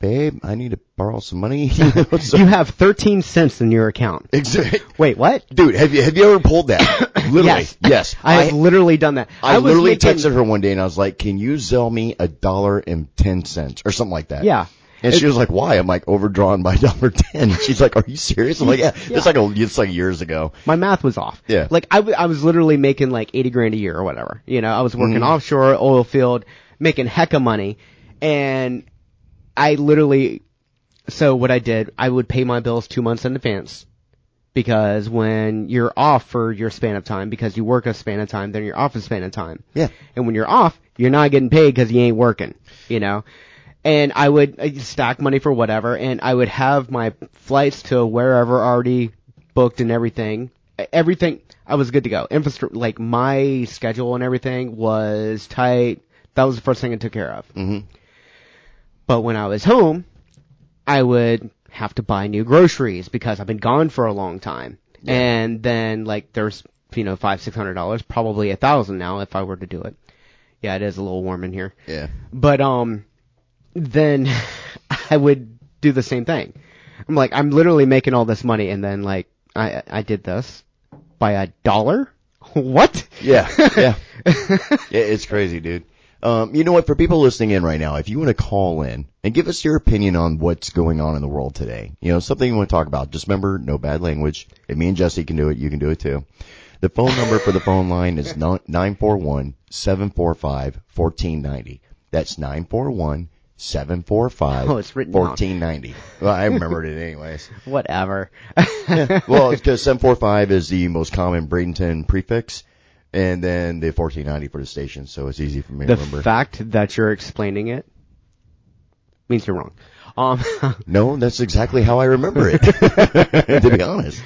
babe, I need to borrow some money. [LAUGHS] You [LAUGHS] know, so- You have 13 cents in your account. Exactly. Wait, what? Dude, have you have you ever pulled that? [COUGHS] Literally, yes. yes. I have literally done that. I, was literally making- texted her one day and I was like, "Can you sell me a dollar and ten cents or something like that?" Yeah. And she was like, "Why?" I'm like, "Overdrawn by [LAUGHS] dollar ten. She's like, "Are you serious?" I'm like, "Yeah." Yeah. It's like a, it's like years ago. My math was off. Yeah. Like I, w- I was literally making like 80 grand a year or whatever. You know, I was working Mhm. offshore, oil field, making heck of money. And I literally, so what I did, I would pay my bills two months in advance. Because when you're off for your span of time, because you work a span of time, then you're off a span of time. Yeah. And when you're off, you're not getting paid because you ain't working, you know? And I would stack money for whatever, and I would have my flights to wherever already booked and everything. Everything, I was good to go. Infrastructure, like my schedule and everything was tight. That was the first thing I took care of. hmm But when I was home, I would have to buy new groceries because I've been gone for a long time. And then like there's you know five six hundred dollars, probably a thousand now if I were to do it. Yeah, it is a little warm in here. Yeah. But um, then [LAUGHS] I would do the same thing. I'm like, I'm literally making all this money, and then like I I did this by a dollar. [LAUGHS] What? Yeah. Yeah. [LAUGHS] yeah. It's crazy, dude. Um, you know what? For people listening in right now, if you want to call in and give us your opinion on what's going on in the world today, you know, something you want to talk about, just remember, no bad language. If me and Jesse can do it, you can do it too. The phone number for the phone line is nine four one seven four five fourteen ninety. That's nine four one seven four five [LAUGHS] Oh, it's written fourteen ninety. Well, I remembered it anyways. [LAUGHS] Whatever. [LAUGHS] Well, it's because seven four five is the most common Bradenton prefix, and then the fourteen ninety for the station, so it's easy for me the to remember. fact that you're explaining it means you're wrong. Um, [LAUGHS] No, that's exactly how I remember it. [LAUGHS] to be honest.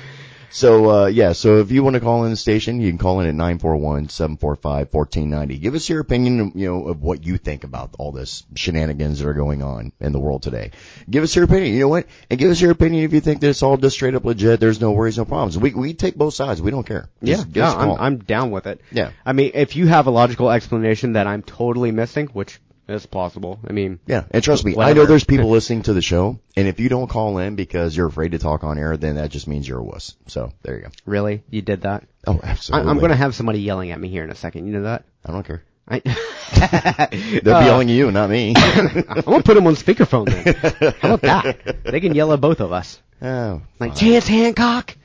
So uh yeah, so if you want to call in the station, you can call in at 941-745-1490. Give us your opinion, you know, of what you think about all this shenanigans that are going on in the world today. Give us your opinion. You know what? And give us your opinion if you think that it's all just straight up legit. There's no worries, no problems. We we take both sides. We don't care. yeah, Just yeah, a I'm. I'm down with it. Yeah. I mean, if you have a logical explanation that I'm totally missing, which is possible. I mean, Yeah, and trust me, I know there's people listening to the show, and if you don't call in because you're afraid to talk on air, then that just means you're a wuss. So there you go. really, you did that? Oh, I, absolutely. I'm gonna have somebody yelling at me here in a second. You know that? I don't care. I, [LAUGHS] They'll Uh, be yelling at you, not me. [LAUGHS] I'm gonna put them on speakerphone then. How about that? They can yell at both of us. oh, Like. Chance Hancock.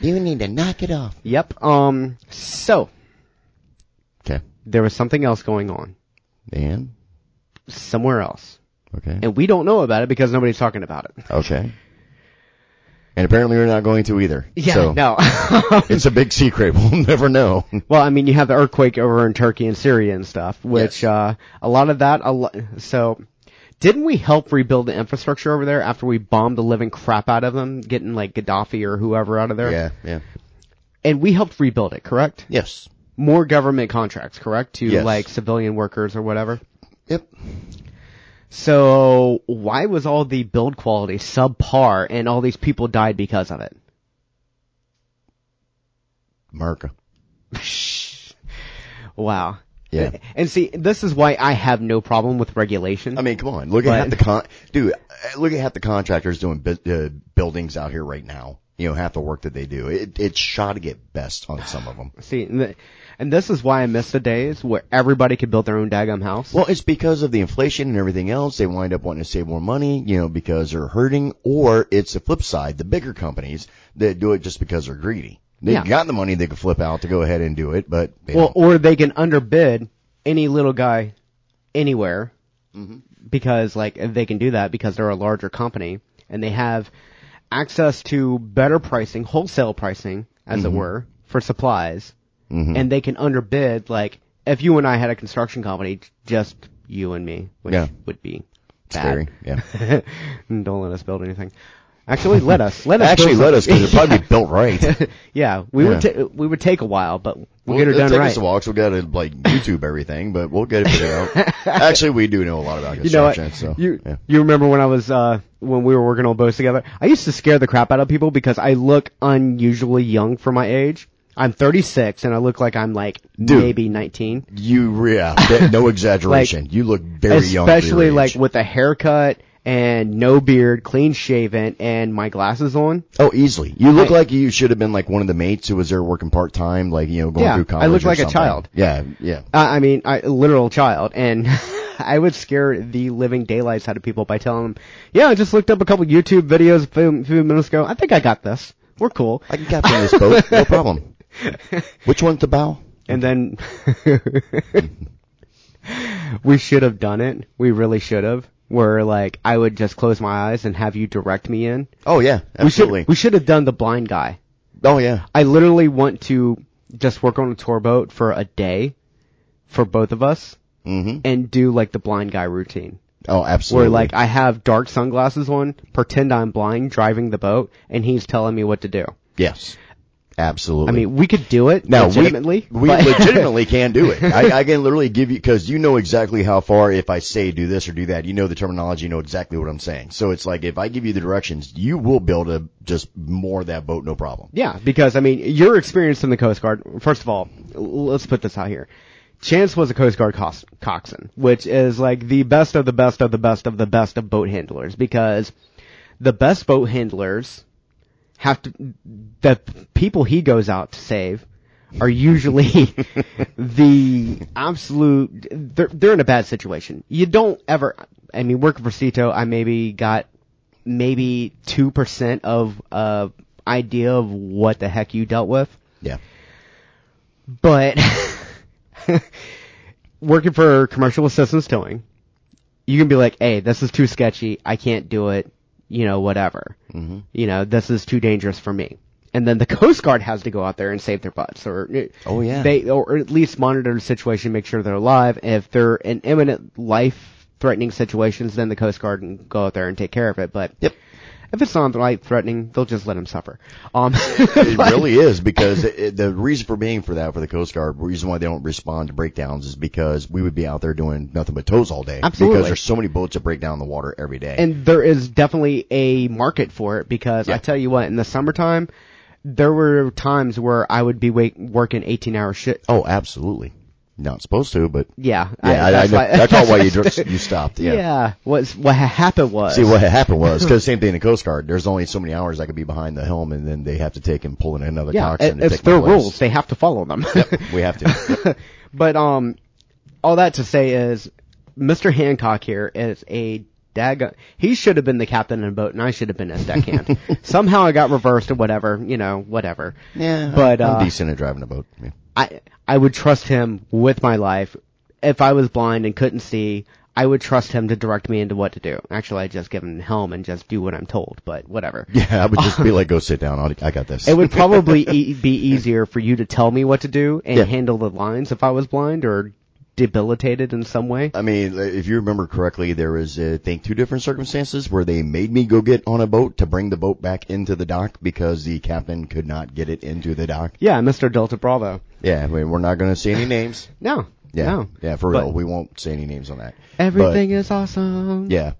you need to knock it off. Yep. Um. So Okay, there was something else going on. and somewhere else. Okay. And we don't know about it because nobody's talking about it. [LAUGHS] Okay. And apparently we're not going to either. Yeah, So no. [LAUGHS] it's a big secret. [LAUGHS] We'll never know. well, I mean, you have the earthquake over in Turkey and Syria and stuff, which, Yes. uh, a lot of that, a lo- so, didn't we help rebuild the infrastructure over there after we bombed the living crap out of them, getting like Gaddafi or whoever out of there? Yeah, yeah. And we helped rebuild it, correct? Yes. More government contracts, correct? To Yes. like civilian workers or whatever? Yep. So, why was all the build quality subpar and all these people died because of it? America. [LAUGHS] Wow. Yeah. And see, this is why I have no problem with regulation. I mean, come on. Look at But- half the con, dude, look at half the contractors doing bu- uh, buildings out here right now. You know, half the work that they do. It, it's shot to get best on some of them. [SIGHS] See, and, the, and this is why I miss the days where everybody could build their own daggum house. Well, it's because of the inflation and everything else. They wind up wanting to save more money, you know, because they're hurting, or it's the flip side, the bigger companies that do it just because they're greedy. They've Yeah. got the money they could flip out to go ahead and do it, but they well, don't. or they can underbid any little guy anywhere Mm-hmm. because like they can do that because they're a larger company and they have access to better pricing, wholesale pricing, as Mm-hmm. it were, for supplies. Mhm. And they can underbid like if you and I had a construction company, just you and me, which Yeah. would be It's scary. bad. Yeah. [LAUGHS] Don't let us build anything. Actually, let us. Let us Actually, build let us, because it'll probably be [LAUGHS] built right. [LAUGHS] yeah, we would Yeah. ta- we would take a while, but we'll, We'll, get it it'll done take right. us a while 'cause we got to like [LAUGHS] YouTube everything, but we'll get it figured out. Actually, we do know a lot about You know what? construction, so you yeah. you remember when I was uh when we were working on boats together? I used to scare the crap out of people because I look unusually young for my age. I'm 36 and I look like I'm like Dude. maybe 19. You, yeah, that- no exaggeration. you look very young. for your Especially age. like with a haircut and no beard, clean shaven, and my glasses on. Oh, easily. You look I- like you should have been like one of the mates who was there working part time, like you know, going Yeah, through college. I look like a child. Yeah, yeah. Uh, I mean, I, a literal child, and [LAUGHS] I would scare the living daylights out of people by telling them, "Yeah, I just looked up a couple YouTube videos a few, few minutes ago. I think I got this. We're cool." I can captain this boat, [LAUGHS] no problem. Which one's the bow? And then [LAUGHS] we should have done it. We really should have. Where like I would just close my eyes and have you direct me in. Oh yeah, absolutely. We should we should have done the blind guy. oh yeah. I literally want to just work on a tour boat for a day for both of us hmm and do like the blind guy routine. Oh, absolutely. Where like I have dark sunglasses on, pretend I'm blind driving the boat, and he's telling me what to do. yes, absolutely. I mean, we could do it Now legitimately. we, we legitimately can do it. [LAUGHS] I, I can literally give you because you know exactly how far. If I say do this or do that, you know the terminology, you know exactly what I'm saying. So it's like if I give you the directions, you will be able to just moor that boat, no problem. yeah, because I mean, your experience in the Coast Guard. First of all, let's put this out here. Chance was a Coast Guard coxswain, which is like the best of the best of the best of the best of boat handlers because the best boat handlers have to, the people he goes out to save are usually [LAUGHS] the absolute, they're, they're in a bad situation. You don't ever, I mean, working for Sea Tow, I maybe got maybe 2% of, uh, idea of what the heck you dealt with. Yeah. But [LAUGHS] working for commercial assistance towing, you can be like, "Hey, this is too sketchy. I can't do it. You know, whatever. hmm You know, this is too dangerous for me." And then the [LAUGHS] Coast Guard has to go out there and save their butts, or Oh, yeah. they, or at least monitor the situation, make sure they're alive. If they're in imminent life-threatening situations, then the Coast Guard can go out there and take care of it. But Yep. If it's not life-threatening, they'll just let them suffer. Um, [LAUGHS] It [LAUGHS] really is because it, it- the reason for being for that for the Coast Guard, the reason why they don't respond to breakdowns is because we would be out there doing nothing but tows all day. Absolutely. Because there's so many boats that break down in the water every day. and there is definitely a market for it because I tell you what, in the summertime, there were times where I would be wait, working 18 hour shit. oh, absolutely. Not supposed to, but Yeah, yeah, I, I, that's why- that's all why you [LAUGHS] dr- you stopped. Yeah, Yeah. what's, what happened was. See what happened was because [LAUGHS] same thing in the Coast Guard. There's only so many hours I could be behind the helm, and then they have to take and pull in another yeah, coxswain it, it's their rules. They have to follow them. We have to. [LAUGHS] but um, all that to say is, Mr. Hancock here is a dag. He should have been the captain of the boat, and I should have been his deckhand. Somehow I got reversed or whatever. You know, whatever. Yeah, But, I'm uh, decent at driving a boat. Yeah. I I would trust him with my life. If I was blind and couldn't see, I would trust him to direct me into what to do. Actually, I'd just give him the helm and just do what I'm told, but whatever. [LAUGHS] Yeah, I would just be [LAUGHS] like, go sit down. I'll, I got this. It would [LAUGHS] probably e- be easier for you to tell me what to do and Yeah. handle the lines if I was blind or debilitated in some way. I mean, if you remember correctly, there was, uh, I think, two different circumstances where they made me go get on a boat to bring the boat back into the dock because the captain could not get it into the dock. Yeah, Mr. Delta Bravo. Yeah, I mean, we're not going to say any names. [LAUGHS] No. Yeah, No. yeah, for But- real. We won't say any names on that. Everything is awesome. Yeah,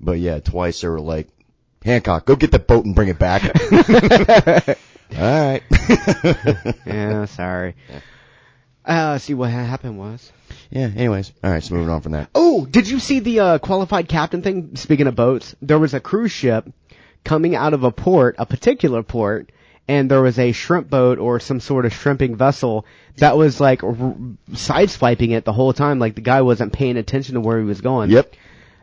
but yeah, twice they were like, Hancock, go get the boat and bring it back. [LAUGHS] [LAUGHS] All right. Yeah, sorry. Uh, see what happened was. yeah. Anyways, all right. So moving on from that. Oh, did you see the uh, qualified captain thing? Speaking of boats, there was a cruise ship coming out of a port, a particular port, and there was a shrimp boat or some sort of shrimping vessel that was like r- sideswiping it the whole time. Like the guy wasn't paying attention to where he was going. Yep.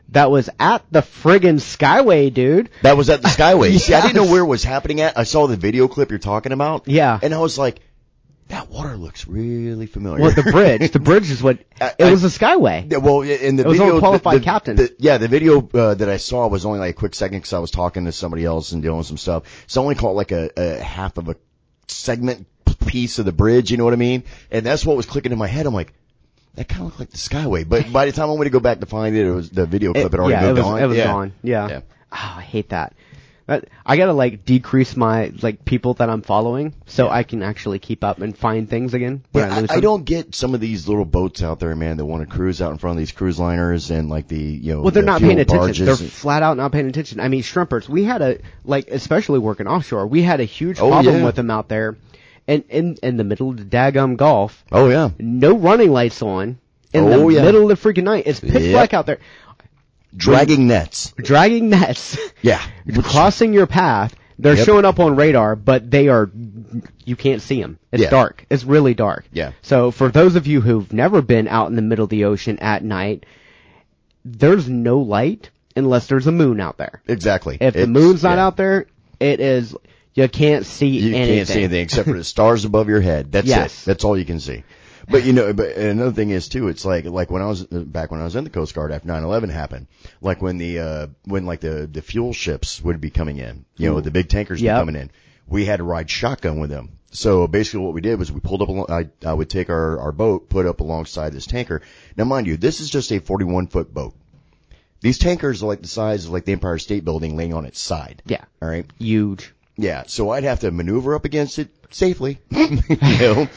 That was at the friggin' Skyway, dude. That was at the [LAUGHS] Skyway. See, I didn't know where it was happening at. I saw the video clip you're talking about. Yeah. And I was like, that water looks really familiar. Well, the bridge. the [LAUGHS] bridge is what. It I- was the Skyway. Yeah, well, in the It video, Qualified the, the, Captain. the- yeah, the video uh, that I saw was only like a quick second because I was talking to somebody else and doing some stuff. So I only caught like a, a half of a segment piece of the bridge. You know what I mean? And that's what was clicking in my head. I'm like, that kind of looked like the Skyway. But by the time I went to go back to find it, it was the video clip had already yeah, it moved was, on. It was yeah. gone. Yeah. Yeah. Oh, I hate that. That- I gotta like decrease my like people that I'm following so I can actually keep up and find things again when Yeah, I lose I, I don't get some of these little boats out there, man, that want to cruise out in front of these cruise liners and like the, you know, Well, they're the not paying attention. They're flat out not paying attention. I mean, shrimpers. We had a like, especially working offshore. We had a huge Oh, problem yeah. with them out there, and in in the middle of the daggum Gulf, oh yeah. no running lights on. In Oh, the yeah. middle of the freaking night, it's pitch Yep. black out there. Dragging nets. Dragging nets. [LAUGHS] Yeah. [LAUGHS] crossing your path. They're Yep. showing up on radar, but they are you can't see them. It's Yeah. dark. It's really dark. Yeah. So for those of you who've never been out in the middle of the ocean at night, there's no light unless there's a moon out there. Exactly. If the moon's not yeah. out there, it is you can't see You anything. can't see anything except for the [LAUGHS] stars above your head. That's Yes. it. That's all you can see. But you know, but another thing is too, it's like, like when I was, back when I was in the Coast Guard after 9-11 happened, like when the, uh, when like the, the fuel ships would be coming in, you know, the big tankers Yep. be coming in, we had to ride shotgun with them. So basically what we did was we pulled up, along, I, I would take our, our boat, put up alongside this tanker. Now mind you, this is just a 41 foot boat. These tankers are like the size of like the Empire State Building laying on its side. Yeah. All right. Huge. Yeah, so I'd have to maneuver up against it safely, [LAUGHS] you know,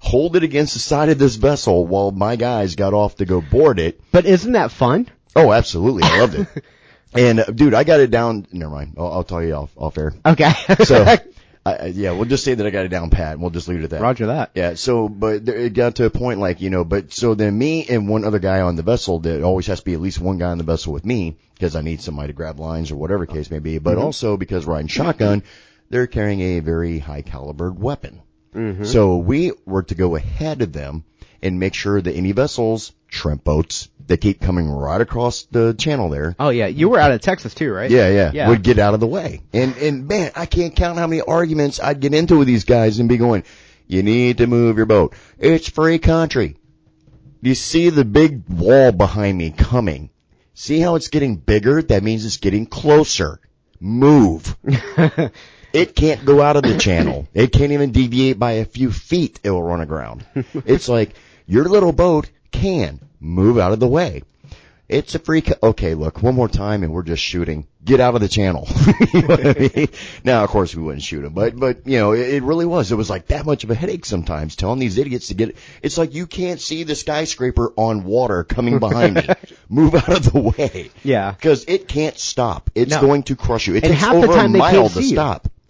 hold it against the side of this vessel while my guys got off to go board it. But isn't that fun? Oh, absolutely, I loved it. [LAUGHS] And uh, dude, I got it down. Never mind, I'll, I'll tell you off off air. Okay. So, [LAUGHS] I, yeah, we'll just say that I got it down pat, and we'll just leave it at that. Roger that. Yeah, so, but there, it got to a point like, you know, but so then me and one other guy on the vessel, there always has to be at least one guy on the vessel with me, because I need somebody to grab lines or whatever case may be, but also because riding shotgun, they're carrying a very high calibered weapon. Mm-hmm. So we were to go ahead of them and make sure that any vessels, shrimp boats, that keep coming right across the channel there, Oh yeah, you were out of Texas too, right? yeah, yeah, Yeah. Would get out of the way. And and man, I can't count how many arguments I'd get into with these guys and be going, "You need to move your boat. It's free country. Do You see the big wall behind me coming. See how it's getting bigger? That means it's getting closer. Move. [LAUGHS] it can't go out of the channel. [LAUGHS] It can't even deviate by a few feet. It will run aground. It's like your little boat can move out of the way. It's a free. Co- okay, look, one more time, and we're just shooting. Get out of the channel. [LAUGHS] you know I mean? Now, of course, we wouldn't shoot them, but but you know, it, it really was. It was like that much of a headache sometimes telling these idiots to get. It's like you can't see the skyscraper on water coming behind me. Move out of the way. Yeah. because it can't stop. It's No. going to crush you. It And takes half over the time a mile to see you.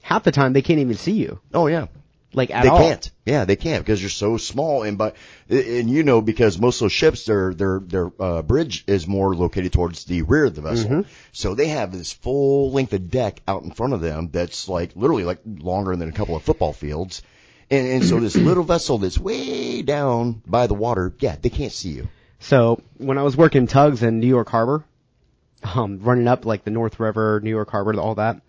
Half the time they can't even see you, Oh yeah. like at they all. can't. Yeah, they can't because you're so small. And but and you know because most of those ships, their their their uh, bridge is more located towards the rear of the vessel, Mm-hmm. so they have this full length of deck out in front of them that's like literally like longer than a couple of football fields. And, and so this little [CLEARS THROAT] vessel that's way down by the water, yeah, they can't see you. So when I was working tugs in New York Harbor, um, running up like the North River, New York Harbor, all that,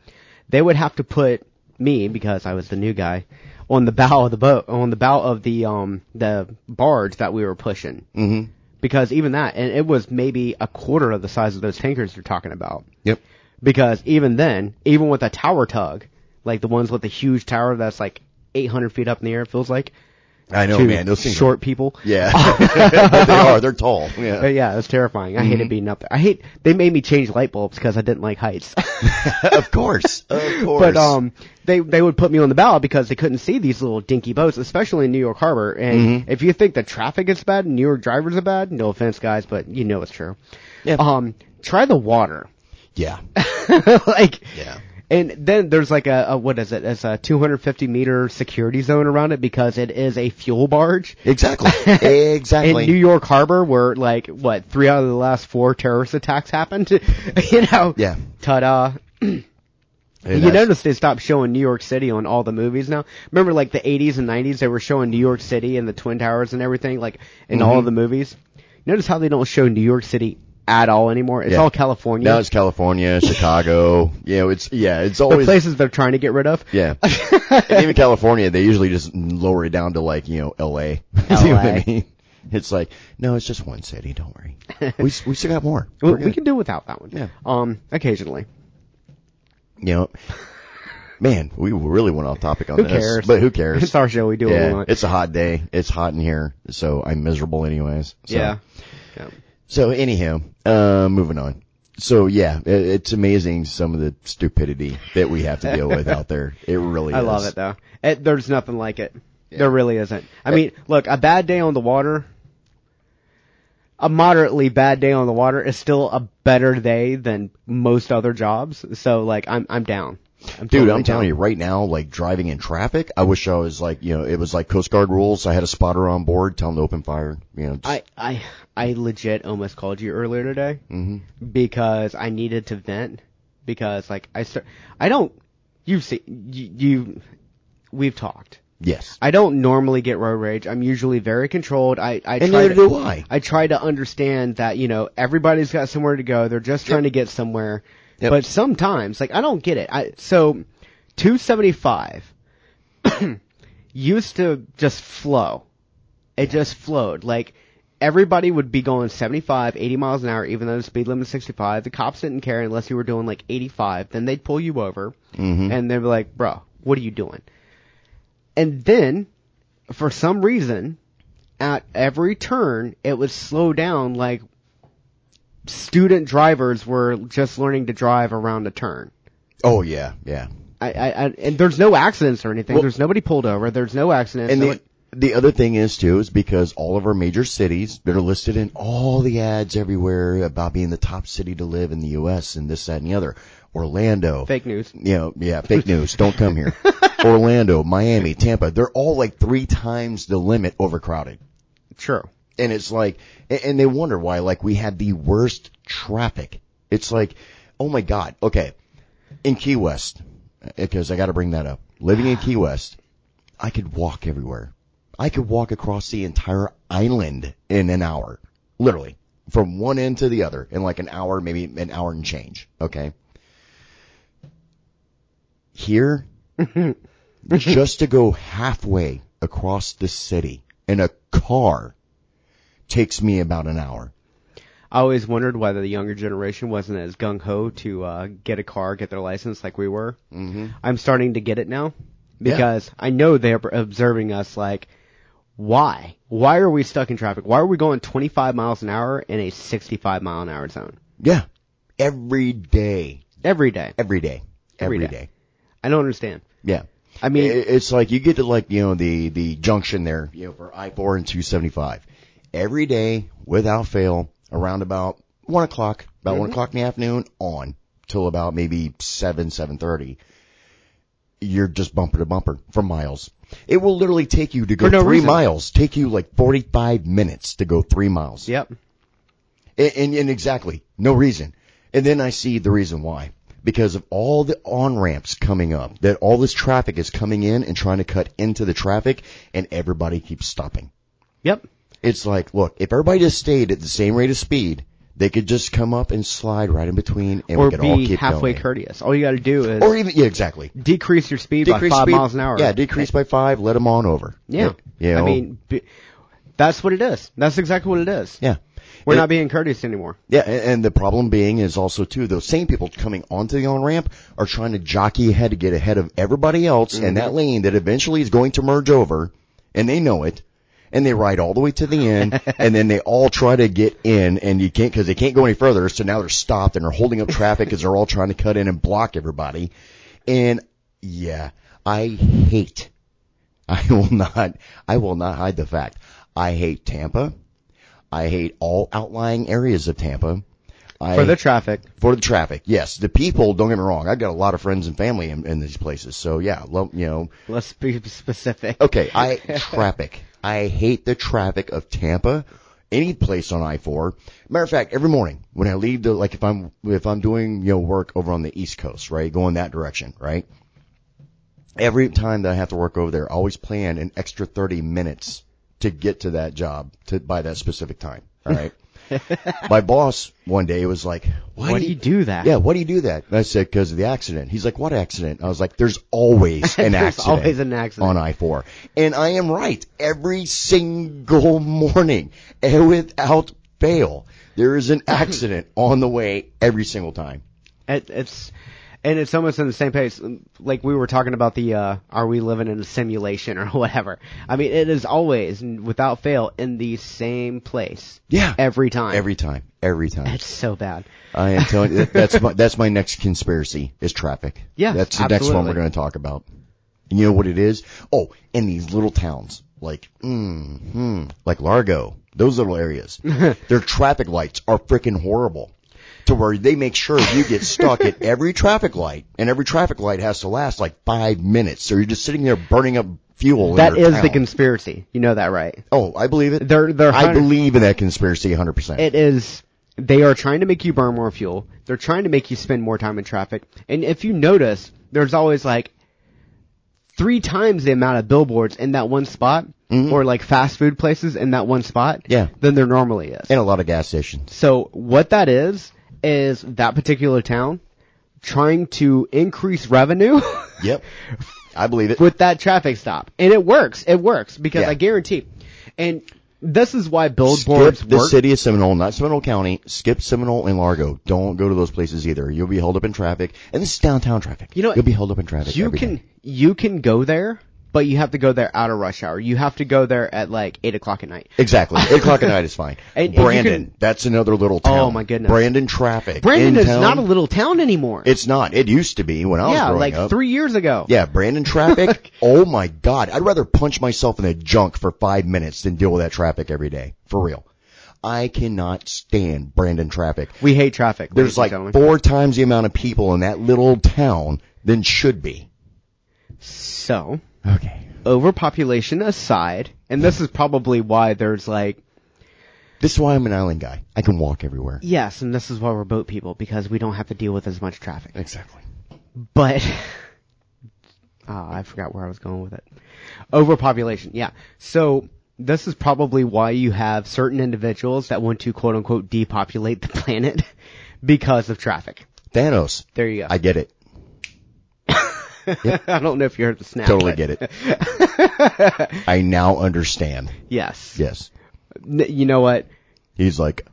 they would have to put me because I was the new guy on the bow of the boat, on the bow of the um the barge that we were pushing, Mm-hmm. because even that, and it was maybe a quarter of the size of those tankers you're talking about. Yep. Because even then, even with a tower tug, like the ones with the huge tower that's like 800 feet up in the air, it feels like. I know, man. Those things. short people. [LAUGHS] Yeah. [LAUGHS] they are. They're tall. Yeah. yeah, that's terrifying. I Mm-hmm. hated being up there. I hate, they made me change light bulbs because I didn't like heights. [LAUGHS] of course. Of course. But um, they they would put me on the bow because they couldn't see these little dinky boats, especially in New York Harbor. And Mm-hmm. if you think the traffic is bad, and New York drivers are bad. No offense, guys, but you know it's true. Yeah. Um, try the water, Yeah. like. Yeah. And then there's like a, a what is it? It's a 250 meter security zone around it because it is a fuel barge. Exactly. [LAUGHS] In Exactly. New York Harbor, where like what three out of the last four terrorist attacks happened, [LAUGHS] you know. Yeah. Ta-da! [CLEARS THROAT] You notice they stopped showing New York City on all the movies now. Remember, like the 80s and 90s, they were showing New York City and the Twin Towers and everything, like in all of the movies. Notice how they don't show New York City at all anymore. It's Yeah. all California. Now it's California, [LAUGHS] Chicago. You know, it's yeah, it's the always places they're trying to get rid of. yeah. [LAUGHS] even California, they usually just lower it down to like you know L.A. [LAUGHS] you know what I mean? It's like no, it's just one city. Don't worry. we we still got more. We, we can do without that one. Yeah. Um, occasionally. you know, man, we really went off topic on Who this, cares? but who cares? It's our show. We do yeah, it's a hot day. It's hot in here, so I'm miserable anyways. So. yeah. yeah. So anyhow, uh, moving on. So yeah, it, it's amazing some of the stupidity that we have to deal with out there. [LAUGHS] It really is. I is. love it though. It, there's nothing like it. There really isn't. I mean, look, a bad day on the water, a moderately bad day on the water is still a better day than most other jobs. So like, I'm I'm down. I'm Dude, totally I'm telling down. you right now, like driving in traffic, I wish I was like, you know, it was like Coast Guard rules. I had a spotter on board, tell him to open fire. You know, just, I I I legit almost called you earlier today hmm because I needed to vent because like I start I don't you see you, you we've talked. yes. I don't normally get road rage. I'm usually very controlled. I I And try neither to, do I. I try to understand that you know everybody's got somewhere to go. They're just trying to get somewhere. Yep. But sometimes, like I don't get it. I so 275 [CLEARS THROAT] used to just flow. It just flowed. Like everybody would be going 75, 80 miles an hour, even though the speed limit is 65. The cops didn't care unless you were doing like 85. Then they'd pull you over, Mhm. and they'd be like, "Bro, what are you doing?" And then, for some reason, at every turn, it would slow down like student drivers were just learning to drive around a turn. Oh yeah, yeah. I, I, I and there's no accidents or anything. Well- there's nobody pulled over. There's no accidents. And no the the other thing is too is because all of our major cities that are listed in all the ads everywhere about being the top city to live in the U.S. and this that and the other. Orlando, fake news. you know, yeah, fake news. Don't come here. [LAUGHS] Orlando, Miami, Tampa. They're all like three times the limit overcrowded. True. And it's like, and they wonder why, like, we had the worst traffic. It's like, oh my God. Okay. In Key West, because I gotta bring that up. Living in Key West, I could walk everywhere. I could walk across the entire island in an hour. Literally. From one end to the other in like an hour, maybe an hour and change. Okay. Here, [LAUGHS] just to go halfway across the city in a car takes me about an hour. I always wondered why the younger generation wasn't as gung ho to uh, get a car, get their license like we were. Mm-hmm. I'm starting to get it now because I know they're observing us. Like, why? Why are we stuck in traffic? Why are we going 25 miles an hour in a 65 mile an hour zone Yeah. Every day. every day? Every day. Every Every day. day. I don't understand. Yeah. I mean, it's like you get to like, you know, the, the junction there, you know, for I-4 and 275. Every day, without fail, around about one o'clock, about mm-hmm. one o'clock in the afternoon on till about maybe seven, seven thirty. You're just bumper to bumper for miles. It will literally take you to go no three reason. miles, take you like 45 minutes to go three miles. yep. And, and, and exactly, no reason. And then I see the reason why. Because of all the on ramps coming up, that all this traffic is coming in and trying to cut into the traffic, and everybody keeps stopping. Yep. It's like, look, if everybody just stayed at the same rate of speed, they could just come up and slide right in between, and Or we could all be keep halfway going. courteous. All you got to do is Or even, yeah, exactly. decrease your speed Decrease by five speed- miles an hour. Yeah, decrease by five, let them on over. Yeah. You know, I mean, b- that's what it is. That's exactly what it is. yeah. We're It- not being courteous anymore. Yeah, and the problem being is also too those same people coming onto the on ramp are trying to jockey ahead to get ahead of everybody else mm-hmm. in that lane that eventually is going to merge over, and they know it, and they ride all the way to the end, and then they all try to get in, and you can't because they can't go any further, so now they're stopped and they're holding up traffic because they're all trying to cut in and block everybody, and yeah, I hate. I will not. I will not hide the fact. I hate Tampa. I hate all outlying areas of Tampa. I, For the traffic. for the traffic, yes. The people, don't get me wrong. I've got a lot of friends and family in, in these places, so yeah, lo- you know. Let's be specific. Okay, I [LAUGHS] traffic. I hate the traffic of Tampa. Any place on I four. Matter of fact, every morning when I leave the like if I'm if I'm doing you know work over on the East Coast, right, going that direction, right. Every time that I have to work over there, I always plan an extra thirty minutes to get to that job to by that specific time. All right. [LAUGHS] [LAUGHS] My boss one day was like, "Why Why do you do that? yeah, why do you do that? And I said, because of the accident. He's like, what accident? I was like, there's always an [LAUGHS] There's accident. always an accident. On I-4. And I am right. Every single morning, and without fail, there is an accident [LAUGHS] on the way every single time. It, it's and it's almost in the same pace. Like we were talking about the uh, are we living in a simulation or [LAUGHS] whatever. I mean, it is always without fail in the same place Yeah. every time. Every time. Every time. It's so bad. I am telling you, that's my, that's my next conspiracy is traffic. Yeah, That's the next one we're going to talk about. And you know what it is? Oh, in these little towns, like, mm, hmm, like Largo, those little areas, [LAUGHS] their traffic lights are freaking horrible. To where they make sure you get stuck at every traffic light, and every traffic light has to last like five minutes. So you're just sitting there burning up fuel. That is the conspiracy. You know that, right? Oh, I believe it. They're they're I believe in that conspiracy 100%. it is they are trying to make you burn more fuel. They're trying to make you spend more time in traffic. And if you notice, there's always like three times the amount of billboards in that one spot, or like fast food places in that one spot, Mm-hmm. Yeah. than there normally is. and a lot of gas stations. So what that is is that particular town trying to increase revenue [LAUGHS] Yep. I believe it. with that traffic stop, and it works. It works because Yeah. I guarantee. And this is why billboards Skip the work. city of Seminole, not Seminole County. Skip Seminole and Largo. Don't go to those places either. You'll be held up in traffic, and this is downtown traffic. You know, you'll be held up in traffic. you can day. you can go there, but you have to go there out of rush hour. You have to go there at like eight o'clock at night. exactly eight o'clock at night is fine. [LAUGHS] And- and Brandon, can- that's another little town. Oh, my goodness. Brandon traffic. Brandon is town. not a little town anymore. It's not. It used to be when I was yeah, like up. three years ago. Yeah, Brandon traffic. [LAUGHS] oh my God, I'd rather punch myself in the junk for five minutes than deal with that traffic every day. For real. I cannot stand Brandon traffic. We hate traffic. There's like four times the amount of people in that little town than should be. So Okay. overpopulation aside, and this is probably why there's like This is why I'm an island guy. I can walk everywhere. yes, and this is why we're boat people because we don't have to deal with as much traffic. Exactly. But oh, [LAUGHS] I forgot where I was going with it. Overpopulation, yeah. So this is probably why you have certain individuals that want to quote unquote depopulate the [LAUGHS] planet because of traffic. Thanos. There you go. I get it. [LAUGHS] I don't know if you heard the snap. Totally but- get it. [LAUGHS] I now understand. Yes. Yes. You know what? He's like,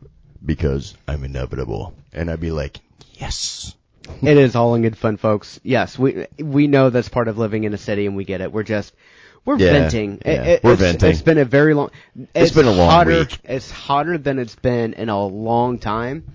because I'm inevitable. And I'd be like, yes. [LAUGHS] it is all in good fun, folks. Yes, we we know that's part of living in a city, and we get it. We're just we're Yeah, venting. yeah, It- we're it's, venting. It's been a very long. It's been a long hotter, week. It's hotter than it's been in a long time,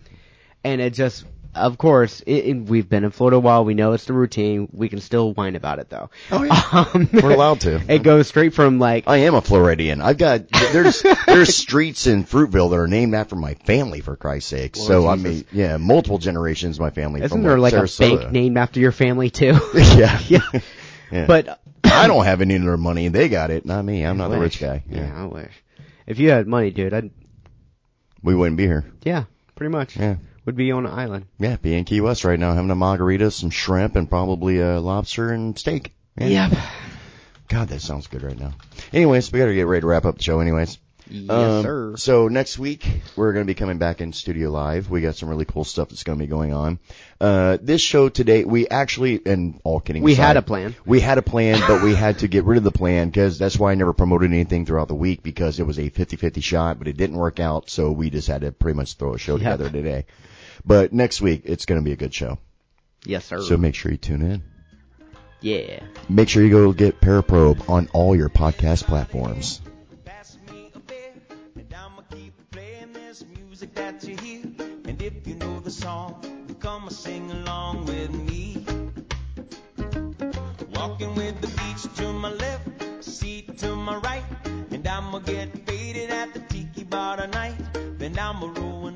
and it just, of course, it, it- we've been in Florida a while. We know it's the routine. We can still whine about it though. Oh, yeah. [LAUGHS] Um, We're allowed to. It goes straight from like I am a Floridian. I've got there's [LAUGHS] there's streets in Fruitville that are named after my family for Christ's sake. Lord so I mean, yeah, multiple generations of my family. isn't from there like a bank named after your family too? [LAUGHS] yeah, yeah. yeah. But [CLEARS THROAT] I don't have any of their money. They got it, not me. I'm not the rich wish. guy. Yeah. I wish. If you had money, dude, I'd we wouldn't be here. yeah, pretty much. Yeah. Would be on an island. Yeah, be in Key West right now, having a margarita, some shrimp, and probably a lobster and steak. Yeah. Yep. God, that sounds good right now. Anyways, we gotta get ready to wrap up the show. Anyways, Yes, Um, sir. So next week we're going to be coming back in studio live. We got some really cool stuff that's going to be going on. Uh, this show today, we actually, and all kidding We aside, had a plan. We had a plan, but we had to get rid of the plan because that's why I never promoted anything throughout the week because it was a 50-50 shot, but it didn't work out. So we just had to pretty much throw a show Yep. together today. But next week it's going to be a good show. Yes, sir. So make sure you tune in. yeah. Make sure you go get Paraprobe on all your podcast platforms. Pass me a beer, and I'ma keep playing this music that you hear. And if you know the song, come and sing along with me. Walking with the beach to my left, seat to my right, and I'ma get faded at the tiki bar tonight. Then I'ma roll